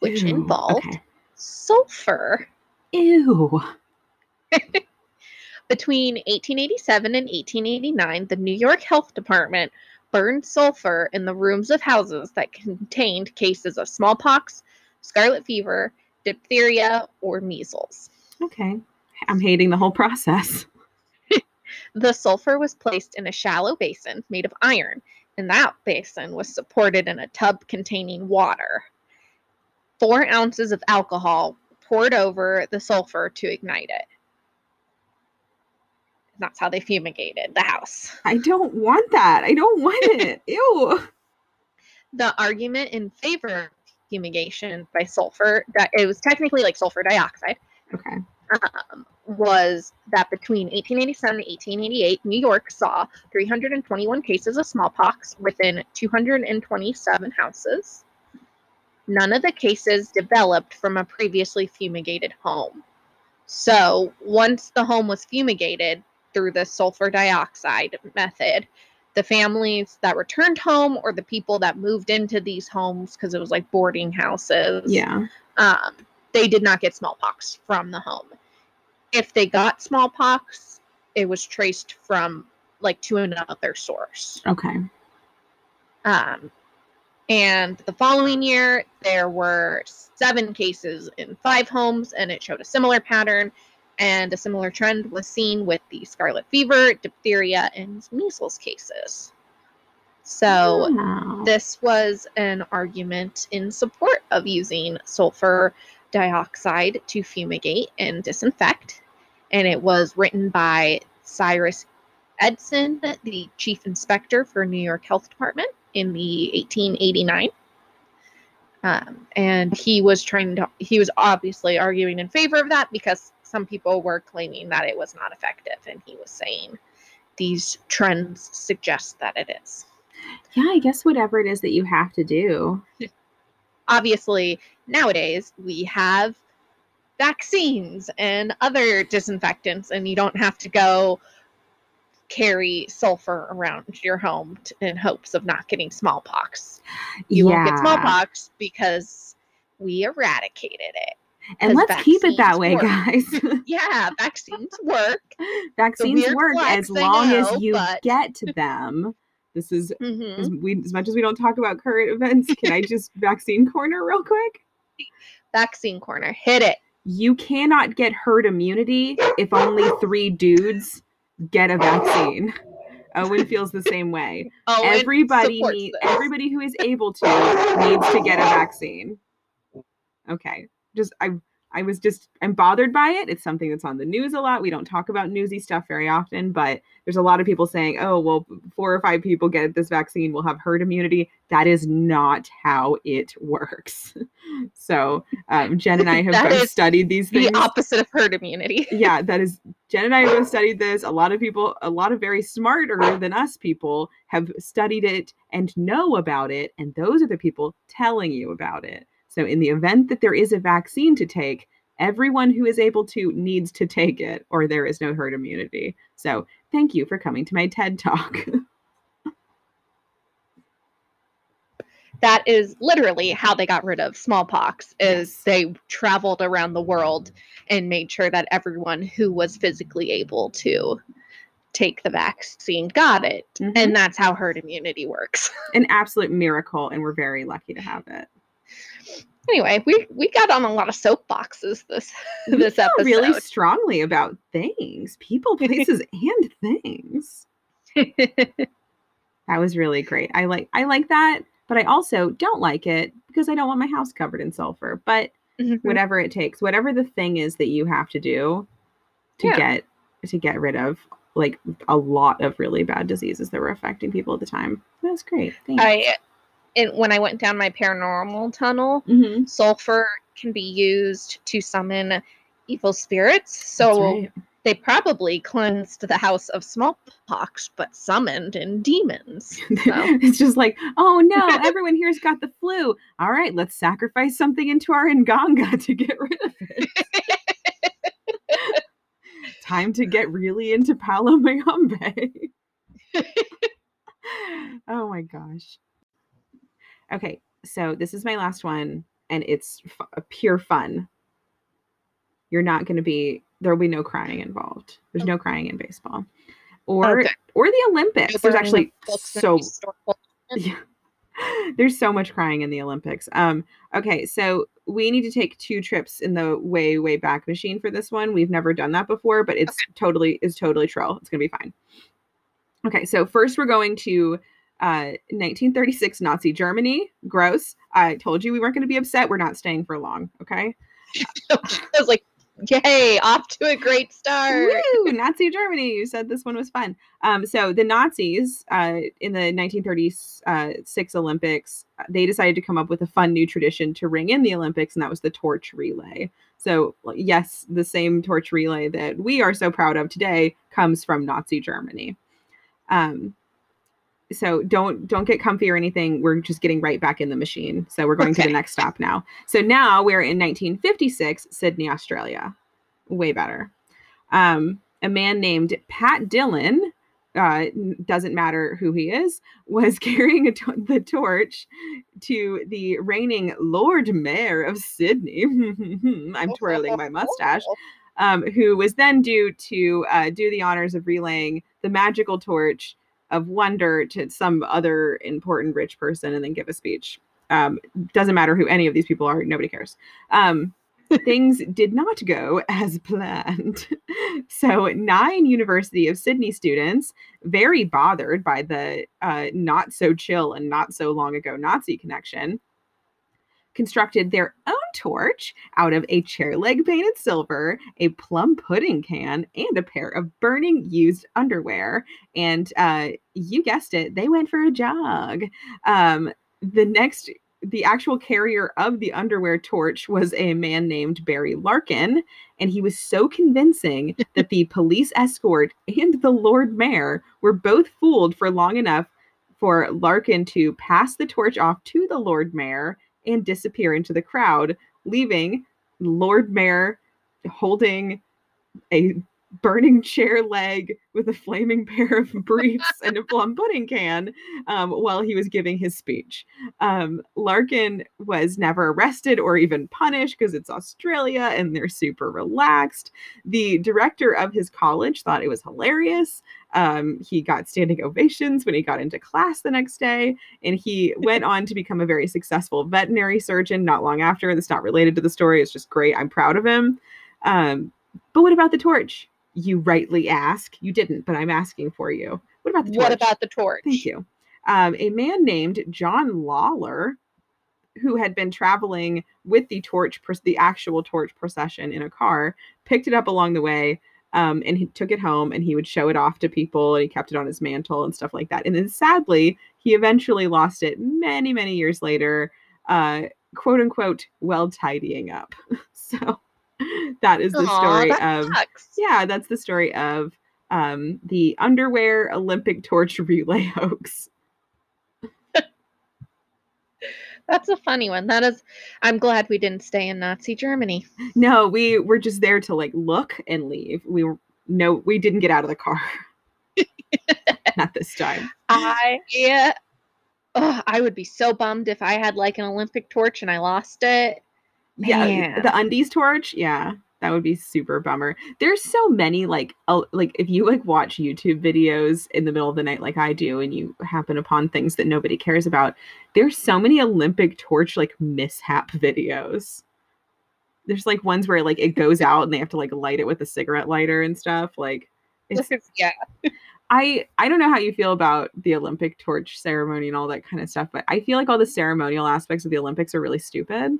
which Ew, involved okay. sulfur. Ew. Between 1887 and 1889, the New York Health Department burned sulfur in the rooms of houses that contained cases of smallpox, scarlet fever, diphtheria, or measles. Okay. I'm hating the whole process. The sulfur was placed in a shallow basin made of iron, and that basin was supported in a tub containing water. Four ounces of alcohol poured over the sulfur to ignite it. That's how they fumigated the house. I don't want that. I don't want it. Ew. The argument in favor of fumigation by sulfur, that it was technically like sulfur dioxide, Okay. um, was that between 1887 and 1888, New York saw 321 cases of smallpox within 227 houses. None of the cases developed from a previously fumigated home. So, once the home was fumigated through the sulfur dioxide method, the families that returned home or the people that moved into these homes because it was like boarding houses Yeah. um, they did not get smallpox from the home. If they got smallpox, it was traced from like to another source. Okay. Um, and the following year, there were seven cases in five homes, and it showed a similar pattern. And a similar trend was seen with the scarlet fever, diphtheria, and measles cases. So, Wow. this was an argument in support of using sulfur dioxide to fumigate and disinfect. And it was written by Cyrus Edson, the chief inspector for New York Health Department in the 1889. Um, and he was trying to, he was obviously arguing in favor of that because some people were claiming that it was not effective. And he was saying these trends suggest that it is. yeah, I guess whatever it is that you have to do. obviously nowadays we have vaccines and other disinfectants and you don't have to go carry sulfur around your home t- in hopes of not getting smallpox you won't get smallpox because we eradicated it And let's keep it that way, work. guys. yeah vaccines work Vaccines work as long know, as you but- get to them. This is Mhm. as, we, as much as we don't talk about current events. Can I just vaccine corner real quick? vaccine corner hit it You cannot get herd immunity if only three dudes get a vaccine. Owen feels the same way. and everybody need, everybody who is able to needs to get a vaccine. Okay. Just I I was just I'm bothered by it. It's something that's on the news a lot. We don't talk about newsy stuff very often, but there's a lot of people saying, "Oh, well, four or five people get this vaccine, we'll have herd immunity." That is not how it works. so, um, Jen and I have both studied these things. the opposite of herd immunity yeah, that is Jen and I have both studied this. A lot of people, a lot of very smarter than us people have studied it and know about it. And those are the people telling you about it. So, in the event that there is a vaccine to take, everyone who is able to needs to take it, or there is no herd immunity. So, thank you for coming to my TED talk. that is literally how they got rid of smallpox is Yes. they traveled around the world and made sure that everyone who was physically able to take the vaccine got it Mhm. and that's how herd immunity works An absolute miracle, and we're very lucky to have it. Anyway we we got on a lot of soapboxes this We this episode really strongly about things, people, places, and things. That was really great. I like I like that, but I also don't like it because I don't want my house covered in sulfur. But Mhm. whatever it takes, whatever the thing is that you have to do to Yeah. get to get rid of like a lot of really bad diseases that were affecting people at the time. That's great. Thanks. i it, when i went down my paranormal tunnel Mhm. sulfur can be used to summon evil spirits so right. they probably cleansed the house of smallpox but summoned in demons so it's just like, oh no, everyone here's got the flu. All right, let's sacrifice something into our nganga to get rid of it. Time to get really into Palo Mayombe. oh my gosh. Okay, so this is my last one, and it's f- pure fun. You're not going to be there will be no crying involved. There's no crying in baseball, or Okay. or the Olympics. No There's actually so yeah. There's so much crying in the Olympics. Um, okay, so we need to take two trips in the way, way back machine for this one. We've never done that before, but it's totally is totally trill. It's gonna be fine. Okay, so first we're going to uh 1936 Nazi Germany. Gross. I told you we weren't gonna be upset. We're not staying for long, okay? I was like, yay, off to a great start. Woo! Nazi Germany. You said this one was fun. Um, so the Nazis uh, in the 1936 Olympics, uh, they decided to come up with a fun new tradition to ring in the Olympics, and that was the torch relay. So yes, the same torch relay that we are so proud of today comes from Nazi Germany. Um, so don't don't get comfy or anything. We're just getting right back in the machine. So we're going to the next stop now. So now we're in 1956, Sydney, Australia. Way better. Um, a man named Pat Dillon, uh, doesn't matter who he is, was carrying a to- the torch to the reigning Lord Mayor of Sydney. I'm twirling my mustache um, who was then due to uh, do the honors of relaying the magical torch of wonder to some other important rich person and then give a speech. Um, doesn't matter who any of these people are, nobody cares. Um, things did not go as planned. so, nine University of Sydney students, very bothered by the uh, not so chill and not so long ago Nazi connection, constructed their own torch out of a chair leg painted silver, a plum pudding can, and a pair of burning used underwear. And uh, you guessed it, they went for a jog. Um, the next, the actual carrier of the underwear torch was a man named Barry Larkin, and he was so convincing that the police escort and the Lord Mayor were both fooled for long enough for Larkin to pass the torch off to the Lord Mayor and disappear into the crowd, leaving Lord Mayor holding a burning chair leg with a flaming pair of briefs and a plum pudding can um, while he was giving his speech. Um, Larkin was never arrested or even punished because it's Australia and they're super relaxed. The director of his college thought it was hilarious. Um, he got standing ovations when he got into class the next day, and he went on to become a very successful veterinary surgeon not long after. That's not related to the story. It's just great. I'm proud of him. Um, but what about the torch? You rightly ask. You didn't, but I'm asking for you. What about the torch? What about the torch? Thank you. Um, a man named John Lawler, who had been traveling with the torch, the actual torch procession in a car, picked it up along the way um, and he took it home and he would show it off to people and he kept it on his mantle and stuff like that. And then sadly, he eventually lost it many, many years later, uh, quote unquote, while tidying up. so that is the Aw, story that of sucks. yeah, that's the story of um, the underwear Olympic torch relay hoax. That's a funny one. That is. I'm glad we didn't stay in Nazi Germany. No, we were just there to like look and leave. We were no, we didn't get out of the car. Not this time. I yeah, ugh, I would be so bummed if I had like an Olympic torch and I lost it. Yeah, the undies torch. Yeah, that would be super bummer. There's so many like uh, like if you like watch YouTube videos in the middle of the night like I do, and you happen upon things that nobody cares about. There's so many Olympic torch like mishap videos. There's like ones where like it goes out and they have to like light it with a cigarette lighter and stuff. Like it's yeah. I I don't know how you feel about the Olympic torch ceremony and all that kind of stuff, but I feel like all the ceremonial aspects of the Olympics are really stupid.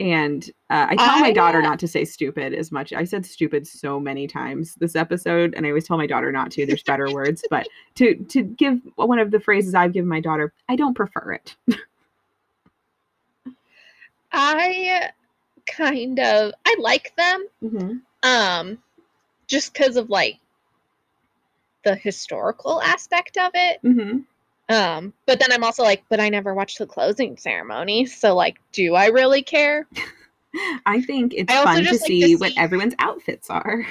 And uh, I tell my daughter not to say stupid as much. I said stupid so many times this episode, and I always tell my daughter not to. There's better words, but to to give one of the phrases I've given my daughter, I don't prefer it. I kind of I like them. Mm-hmm. Um just because of like the historical aspect of it. Mm-hmm. Um, but then I'm also like, but I never watched the closing ceremony. So like, do I really care? I think it's I fun to like to see what everyone's outfits are.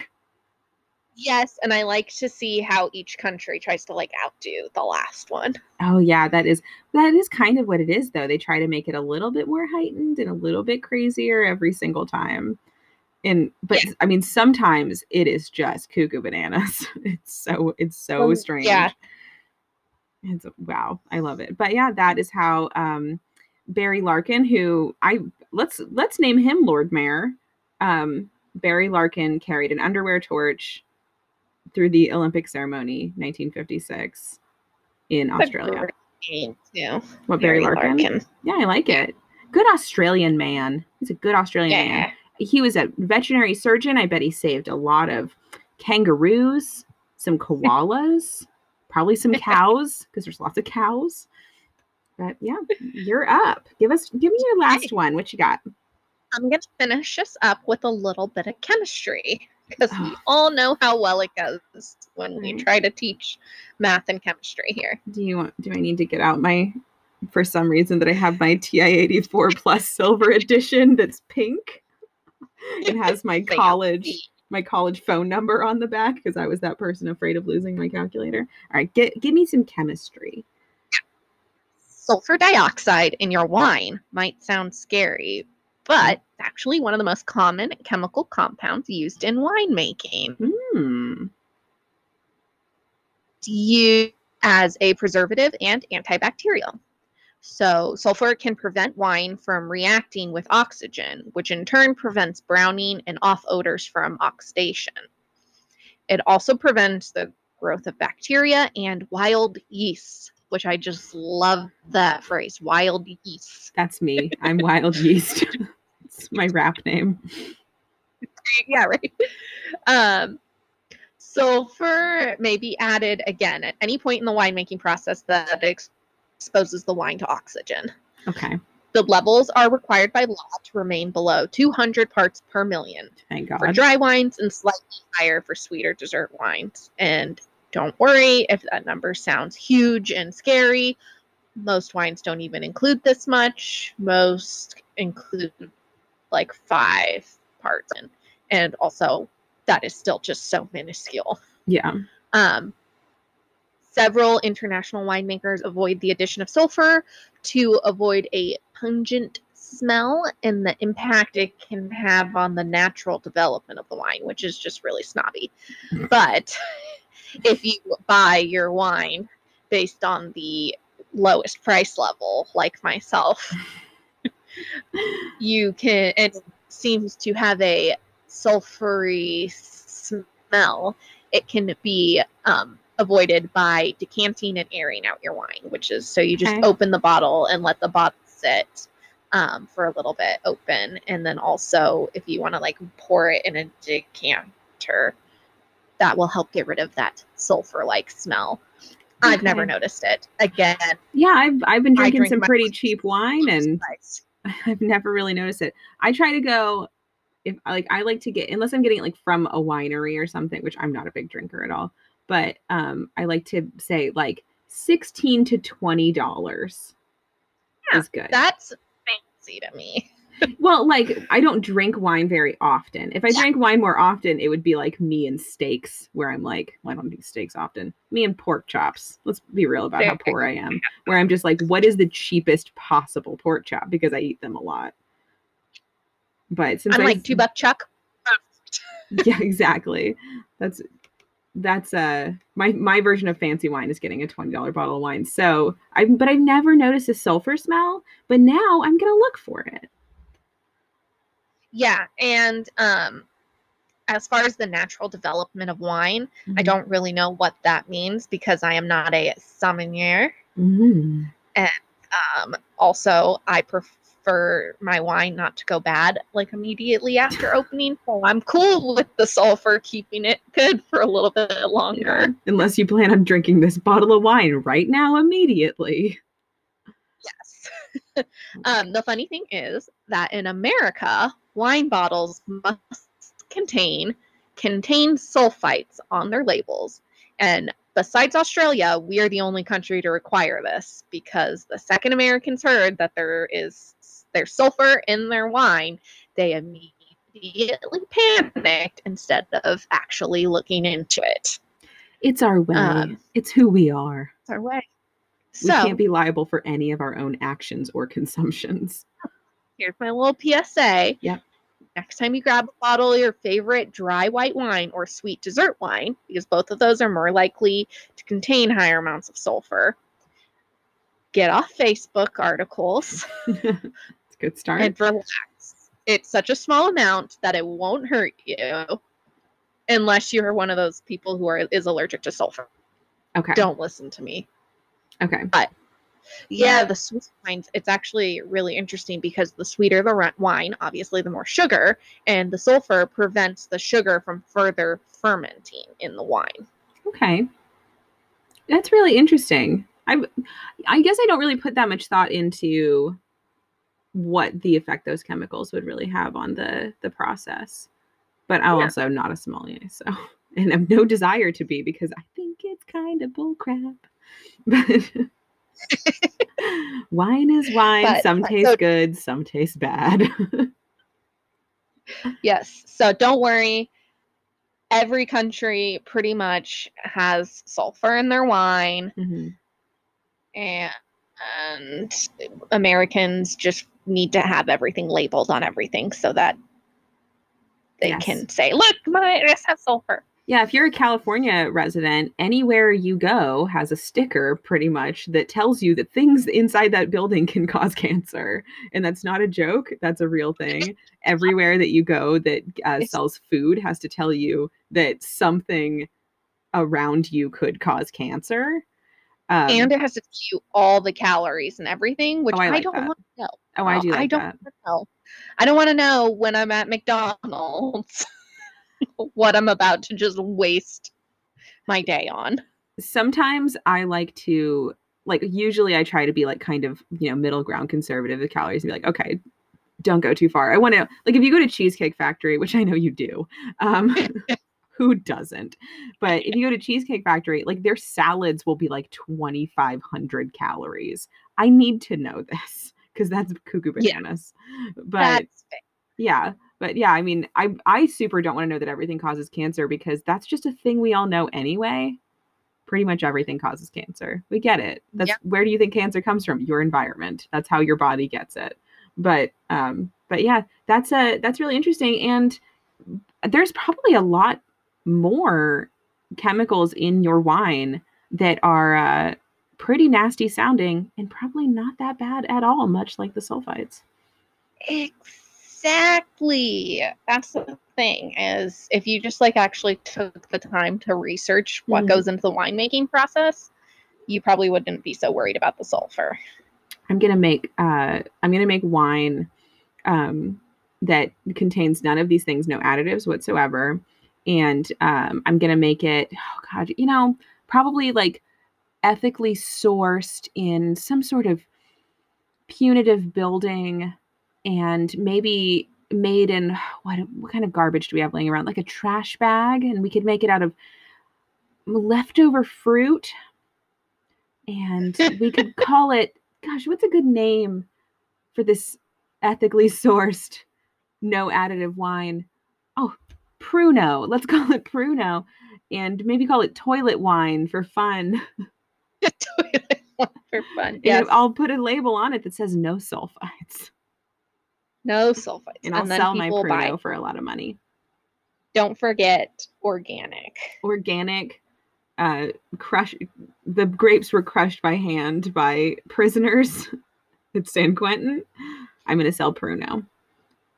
Yes, and I like to see how each country tries to like outdo the last one. Oh yeah, that is that is kind of what it is though. They try to make it a little bit more heightened and a little bit crazier every single time. And but I mean sometimes it is just cuckoo bananas. It's so it's so Um, strange. yeah. It's wow, I love it. But yeah, that is how um Barry Larkin, who I let's let's name him Lord Mayor. Um Barry Larkin carried an underwear torch through the Olympic ceremony 1956 in Australia. Name. What Barry, Larkin? Yeah, I like it. Good Australian man. He's a good Australian man. He was a veterinary surgeon. I bet he saved a lot of kangaroos, some koalas, probably some cows because there's lots of cows. But yeah, you're up. Give us give me your last one. What you got? I'm gonna finish this up with a little bit of chemistry because we Oh. all know how well it goes when we try to teach math and chemistry here. Do you want do I need to get out my for some reason that I have my TI-84 plus silver edition that's pink? It has my college my college phone number on the back because I was that person afraid of losing my calculator. All right, get give me some chemistry. sulfur dioxide in your wine might sound scary, but it's actually one of the most common chemical compounds used in winemaking. Hmm. It's used as a preservative and antibacterial. So, sulfur can prevent wine from reacting with oxygen, which in turn prevents browning and off odors from oxidation. It also prevents the growth of bacteria and wild yeast, which I just love that phrase wild yeast. That's me. I'm wild yeast. it's my rap name. yeah, right. Um, sulfur may be added again at any point in the winemaking process that ex- exposes the wine to oxygen. Okay. The levels are required by law to remain below 200 parts per million Thank for dry wines and slightly higher for sweeter dessert wines. And don't worry if that number sounds huge and scary. Most wines don't even include this much. Most include like five parts. And, and also, that is still just so minuscule. Yeah. Um, several international winemakers avoid the addition of sulfur to avoid a pungent smell and the impact it can have on the natural development of the wine, which is just really snobby. But if you buy your wine based on the lowest price level, like myself, you can, it seems to have a sulfury smell. It can be um, avoided by decanting and airing out your wine, which is so you just Okay. open the bottle and let the bottle sit um, for a little bit open. And then also, if you want to like pour it in a decanter, that will help get rid of that sulfur like smell. I've never noticed it. Again, Yeah, I've I've been drinking drink some pretty wine cheap wine and spice. I've never really noticed it. I try to go if like I like to get unless I'm getting it like from a winery or something, which I'm not a big drinker at all. But um I like to say like 16 to 20 dollars Yeah, is good. That's fancy to me. well, like I don't drink wine very often. If I Yeah. drank wine more often, it would be like me and steaks, where I'm like, well, I don't do steaks often. Me and pork chops. Let's be real about how poor I am. Where I'm just like, what is the cheapest possible pork chop? Because I eat them a lot. But since I'm I like two buck chuck. yeah, exactly. That's that's uh my my version of fancy wine is getting a twenty dollar bottle of wine. So I but I've never noticed a sulfur smell. But now I'm gonna look for it. Yeah, and um, as far as the natural development of wine, I Mhm. don't really know what that means because I am not a sommelier. Mm. Um, also, I prefer my wine not to go bad like immediately after opening, so I'm cool with the sulfur keeping it good for a little bit Yeah, longer. Unless you plan on drinking this bottle of wine right now immediately. Yes. um, the funny thing is that in America, wine bottles must contain contain sulfites on their labels. And besides Australia, we are the only country to require this because the second Americans heard that there is there's sulfur in their wine, they immediately panicked instead of actually looking into it. It's our way. Um, it's who we are. It's our way. We So can't be liable for any of our own actions or consumptions. here's my little PSA. Yep. Next time you grab a bottle of your favorite dry white wine or sweet dessert wine, because both of those are more likely to contain higher amounts of sulfur, get off Facebook articles good start. and relax. It's such a small amount that it won't hurt you unless you're one of those people who are is allergic to sulfur. okay. Don't listen to me. Okay. But yeah, the sweet wines, it's actually really interesting because the sweeter the wine, obviously, the more sugar, and the sulfur prevents the sugar from further fermenting in the wine. Okay. That's really interesting. I I guess I don't really put that much thought into what the effect those chemicals would really have on the the process. But I'm Yeah. also not a sommelier, so and have no desire to be because I think it's kind of bullcrap. But wine is wine. But- some taste so- good, some taste bad. Yes, so don't worry. Every country pretty much has sulfur in their wine, Mhm. and, and Americans just need to have everything labeled on everything so that they Yes. can say, "Look, my this has sulfur." Yeah, if you're a California resident, anywhere you go has a sticker pretty much that tells you that things inside that building can cause cancer. And that's not a joke, that's a real thing. Everywhere that you go that uh, sells food has to tell you that something around you could cause cancer. Um, and it has to tell you all the calories and everything, which Oh, I I, don't that. want to know. Oh, I do like I don't know. I don't want to know when I'm at McDonald's what I'm about to just waste my day on. sometimes I like to like usually I try to be like kind of, you know, middle ground conservative with calories and be like, okay, don't go too far. I want to like if you go to Cheesecake Factory, which I know you do. Um who doesn't? But if you go to Cheesecake Factory, like their salads will be like 2500 calories. I need to know this because that's cuckoo Yeah. bananas. But That's yeah but yeah i mean i i super don't want to know that everything causes cancer because that's just a thing we all know anyway. Pretty much everything causes cancer. We get it. That's Yeah. where do you think cancer comes from? Your environment. That's how your body gets it. But um but yeah that's a that's really interesting and there's probably a lot more chemicals in your wine that are uh pretty nasty sounding and probably not that bad at all much like the sulfites Exactly. That's the thing is if you just like actually took the time to research what Mhm. goes into the winemaking process, you probably wouldn't be so worried about the sulfur. I'm gonna make uh I'm gonna make wine um that contains none of these things, no additives whatsoever. And um I'm gonna make it oh god, you know, probably like ethically sourced in some sort of punitive building and maybe made in what what kind of garbage do we have laying around? Like a trash bag, and we could make it out of leftover fruit. And we could call it gosh, what's a good name for this ethically sourced, no additive wine. Oh, Pruno. Let's call it Pruno. And maybe call it toilet wine for fun. Toilet for fun. And I'll put a label on it that says no sulfites. no sulfites. And I'll then sell my people buy. Pruno for a lot of money. Don't forget organic. Organic, uh, crush. The grapes were crushed by hand by prisoners at San Quentin. I'm going to sell Pruno.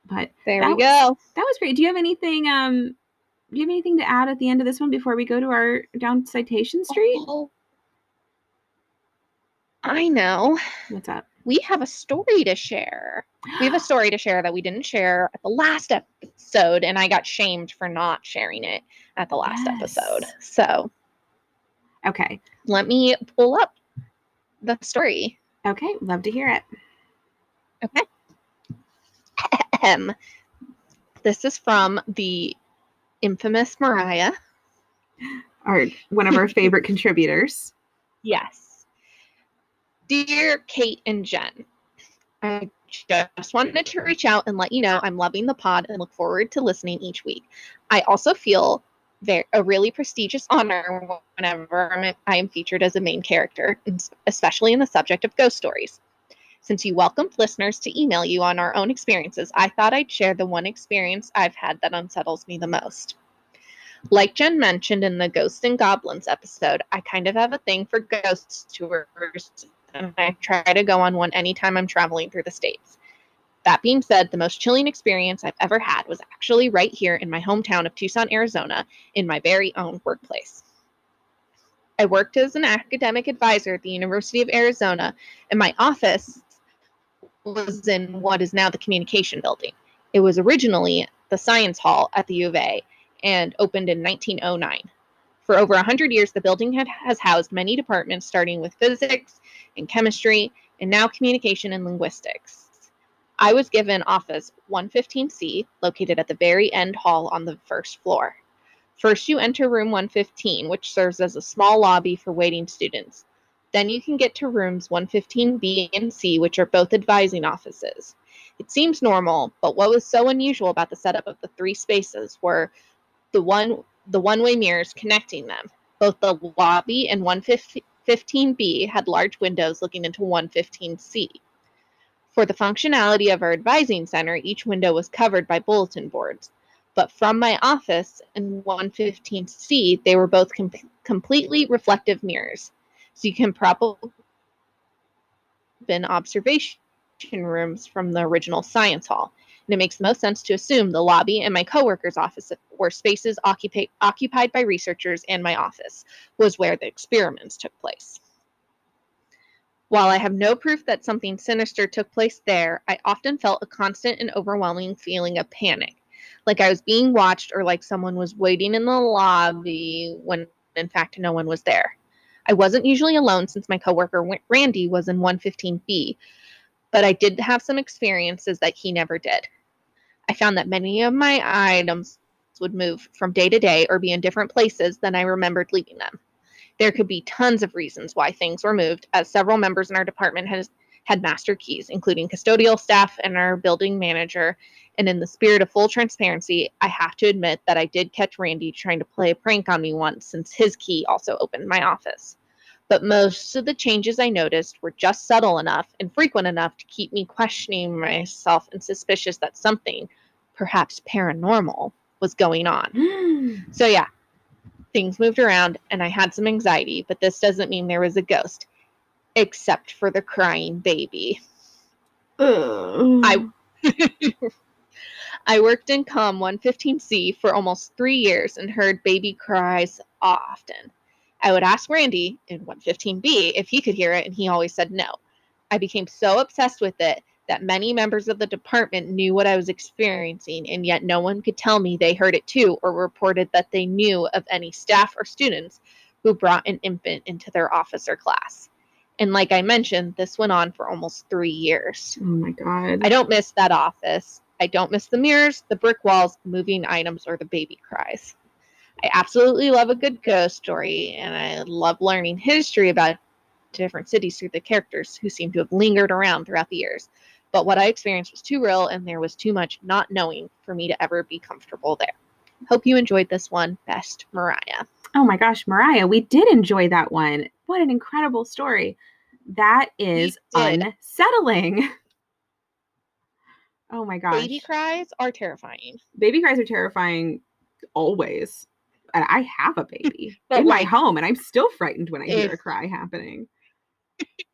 But There That we was- go. that was great. Do you have anything? Um, do you have anything to add at the end of this one before we go to our down Citation Street? Oh, I know. What's up? We have a story to share. We have a story to share that we didn't share at the last episode, and I got shamed for not sharing it at the last episode. So Okay. let me pull up the story. Okay. Love to hear it. Ahem. This is from the infamous Mariah. Our one of our favorite contributors. Yes. Dear Kate and Jen, I just wanted to reach out and let you know I'm loving the pod and look forward to listening each week. I also feel very, a really prestigious honor whenever I am featured as a main character, especially in the subject of ghost stories. Since you welcomed listeners to email you on our own experiences, I thought I'd share the one experience I've had that unsettles me the most. Like Jen mentioned in the Ghosts and Goblins episode, I kind of have a thing for ghost tours, and I try to go on one anytime I'm traveling through the States. That being said, the most chilling experience I've ever had was actually right here in my hometown of Tucson, Arizona, in my very own workplace. I worked as an academic advisor at the University of Arizona, and my office was in what is now the communication building. It was originally the science hall at the U of A and opened in 1909. For over 100 years, the building had, has housed many departments, starting with physics and chemistry, and now communication and linguistics. I was given office 115C, located at the very end hall on the first floor. First, you enter room 115, which serves as a small lobby for waiting students. Then you can get to rooms 115B and C, which are both advising offices. It seems normal, but what was so unusual about the setup of the three spaces were the one the one-way mirrors connecting them. Both the lobby and 115B had large windows looking into 115C. For the functionality of our advising center, each window was covered by bulletin boards. But from my office and 115C, they were both com- completely reflective mirrors. So you can probably been observation rooms from the original science hall. And it makes most sense to assume the lobby and my coworker's office were spaces occupa- occupied by researchers and my office was where the experiments took place. While I have no proof that something sinister took place there, I often felt a constant and overwhelming feeling of panic, like I was being watched or like someone was waiting in the lobby when in fact no one was there. I wasn't usually alone since my coworker Randy was in 115B, but I did have some experiences that he never did. I found that many of my items would move from day to day or be in different places than I remembered leaving them. There could be tons of reasons why things were moved, as several members in our department has, had master keys, including custodial staff and our building manager. And in the spirit of full transparency, I have to admit that I did catch Randy trying to play a prank on me once since his key also opened my office. But most of the changes I noticed were just subtle enough and frequent enough to keep me questioning myself and suspicious that something, perhaps paranormal, was going on. So yeah, things moved around and I had some anxiety, but this doesn't mean there was a ghost, except for the crying baby. I I worked in COM 115C for almost three years and heard baby cries often. I would ask Randy in 115B if he could hear it, and he always said no. I became so obsessed with it that many members of the department knew what I was experiencing, and yet no one could tell me they heard it too or reported that they knew of any staff or students who brought an infant into their office or class. And like I mentioned, this went on for almost three years. oh my god. I don't miss that office. I don't miss the mirrors, the brick walls, moving items, or the baby cries. I absolutely love a good ghost story, and I love learning history about different cities through the characters who seem to have lingered around throughout the years. but what I experienced was too real and there was too much not knowing for me to ever be comfortable there. Hope you enjoyed this one. Best, Mariah. Oh my gosh, Mariah, we did enjoy that one. What an incredible story. That is unsettling. Oh my gosh. Baby cries are terrifying. Baby cries are terrifying always. And I have a baby in my home, and I'm still frightened when I hear a cry happening.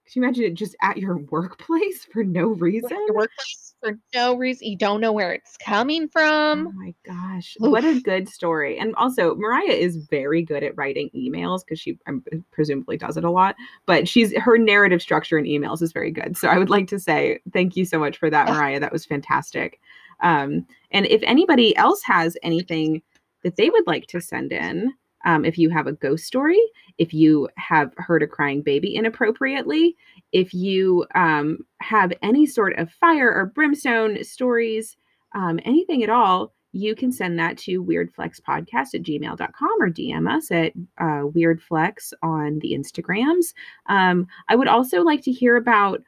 Could you imagine it just at your workplace for no reason? your workplace for no reason. You don't know where it's coming from. Oh my gosh. What a good story. And also, Mariah is very good at writing emails because she um, presumably does it a lot. But she's her narrative structure in emails is very good. So I would like to say thank you so much for that, Mariah. That was fantastic. Um, and if anybody else has anything that they would like to send in, um, if you have a ghost story, if you have heard a crying baby inappropriately, if you um, have any sort of fire or brimstone stories, um, anything at all, you can send that to weirdflexpodcast at gmail.com or DM us at uh, weirdflex on the Instagrams. Um, I would also like to hear about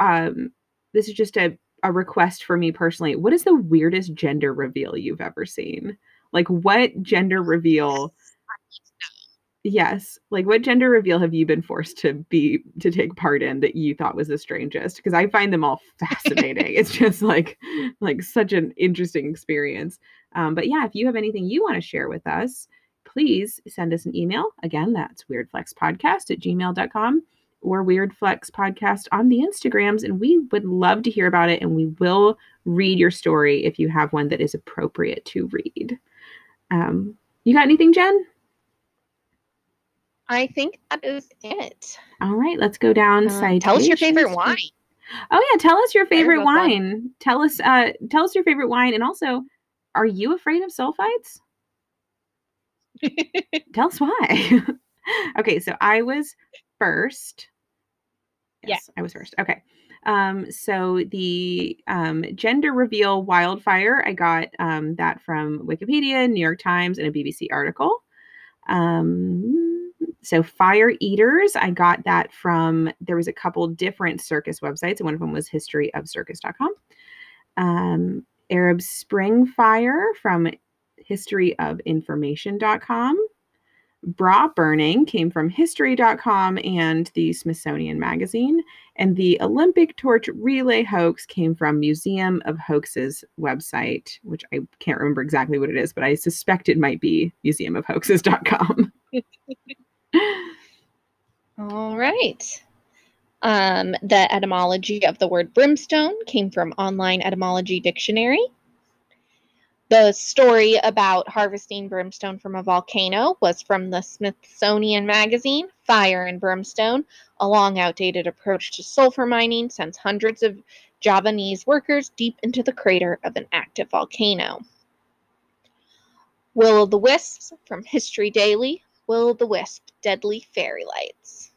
um, this is just a, a request for me personally. What is the weirdest gender reveal you've ever seen? Like, what gender reveal? Yes. Like what gender reveal have you been forced to be to take part in that you thought was the strangest? Because I find them all fascinating. it's just like like such an interesting experience. Um, but yeah, if you have anything you want to share with us, please send us an email. Again, that's weirdflexpodcast at gmail.com or weirdflexpodcast on the Instagrams. And we would love to hear about it. And we will read your story if you have one that is appropriate to read. Um, you got anything, Jen? I think that is it. All right, let's go down. Uh, tell us your favorite wine. Oh yeah, tell us your favorite wine. Tell us uh tell us your favorite wine and also are you afraid of sulfites? Tell us why. okay, so I was first. Yeah. Yes, I was first. Okay. Um, so the um, gender reveal wildfire, I got um, that from Wikipedia, New York Times, and a BBC article. Um, so fire eaters, I got that from there was a couple different circus websites, and one of them was historyofcircus.com. Um, Arab Spring Fire from historyofinformation.com. Bra burning came from history.com and the Smithsonian Magazine. And the Olympic torch relay hoax came from Museum of Hoaxes website, which I can't remember exactly what it is, but I suspect it might be museumofhoaxes.com. All right. Um, the etymology of the word brimstone came from Online Etymology Dictionary. The story about harvesting brimstone from a volcano was from the Smithsonian Magazine. Fire and brimstone, a long outdated approach to sulfur mining, sends hundreds of Javanese workers deep into the crater of an active volcano. Will o' the Wisps from History Daily. Will o' the Wisp, deadly fairy lights.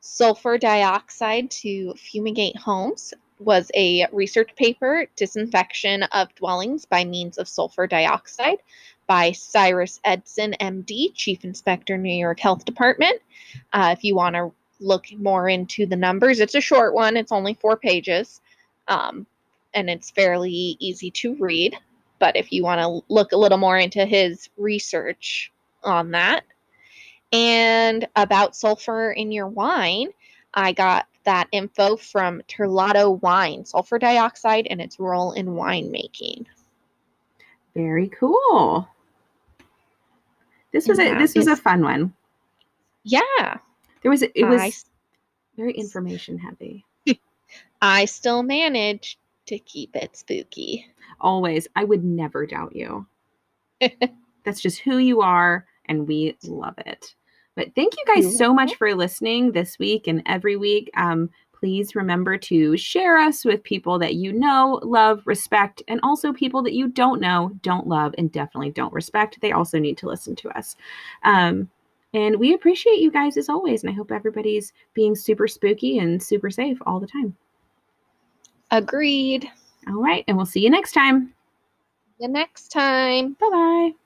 Sulfur dioxide to fumigate homes was a research paper, Disinfection of Dwellings by Means of Sulfur Dioxide, by Cyrus Edson, MD, Chief Inspector, New York Health Department. Uh, if you want to look more into the numbers, it's a short one, it's only four pages, um, and it's fairly easy to read. But if you want to look a little more into his research on that, and about sulfur in your wine, I got that info from Terlato Wine, sulfur dioxide and its role in winemaking. Very cool. This was a this was a fun one. Yeah, There was it was I, very information heavy. I still managed to keep it spooky. Always. I would never doubt you. That's just who you are, and we love it. But thank you guys so much for listening this week and every week. Um, please remember to share us with people that you know, love, respect, and also people that you don't know, don't love, and definitely don't respect. They also need to listen to us. Um, and we appreciate you guys as always. And I hope everybody's being super spooky and super safe all the time. Agreed. All right. And we'll see you next time. The next time. Bye bye.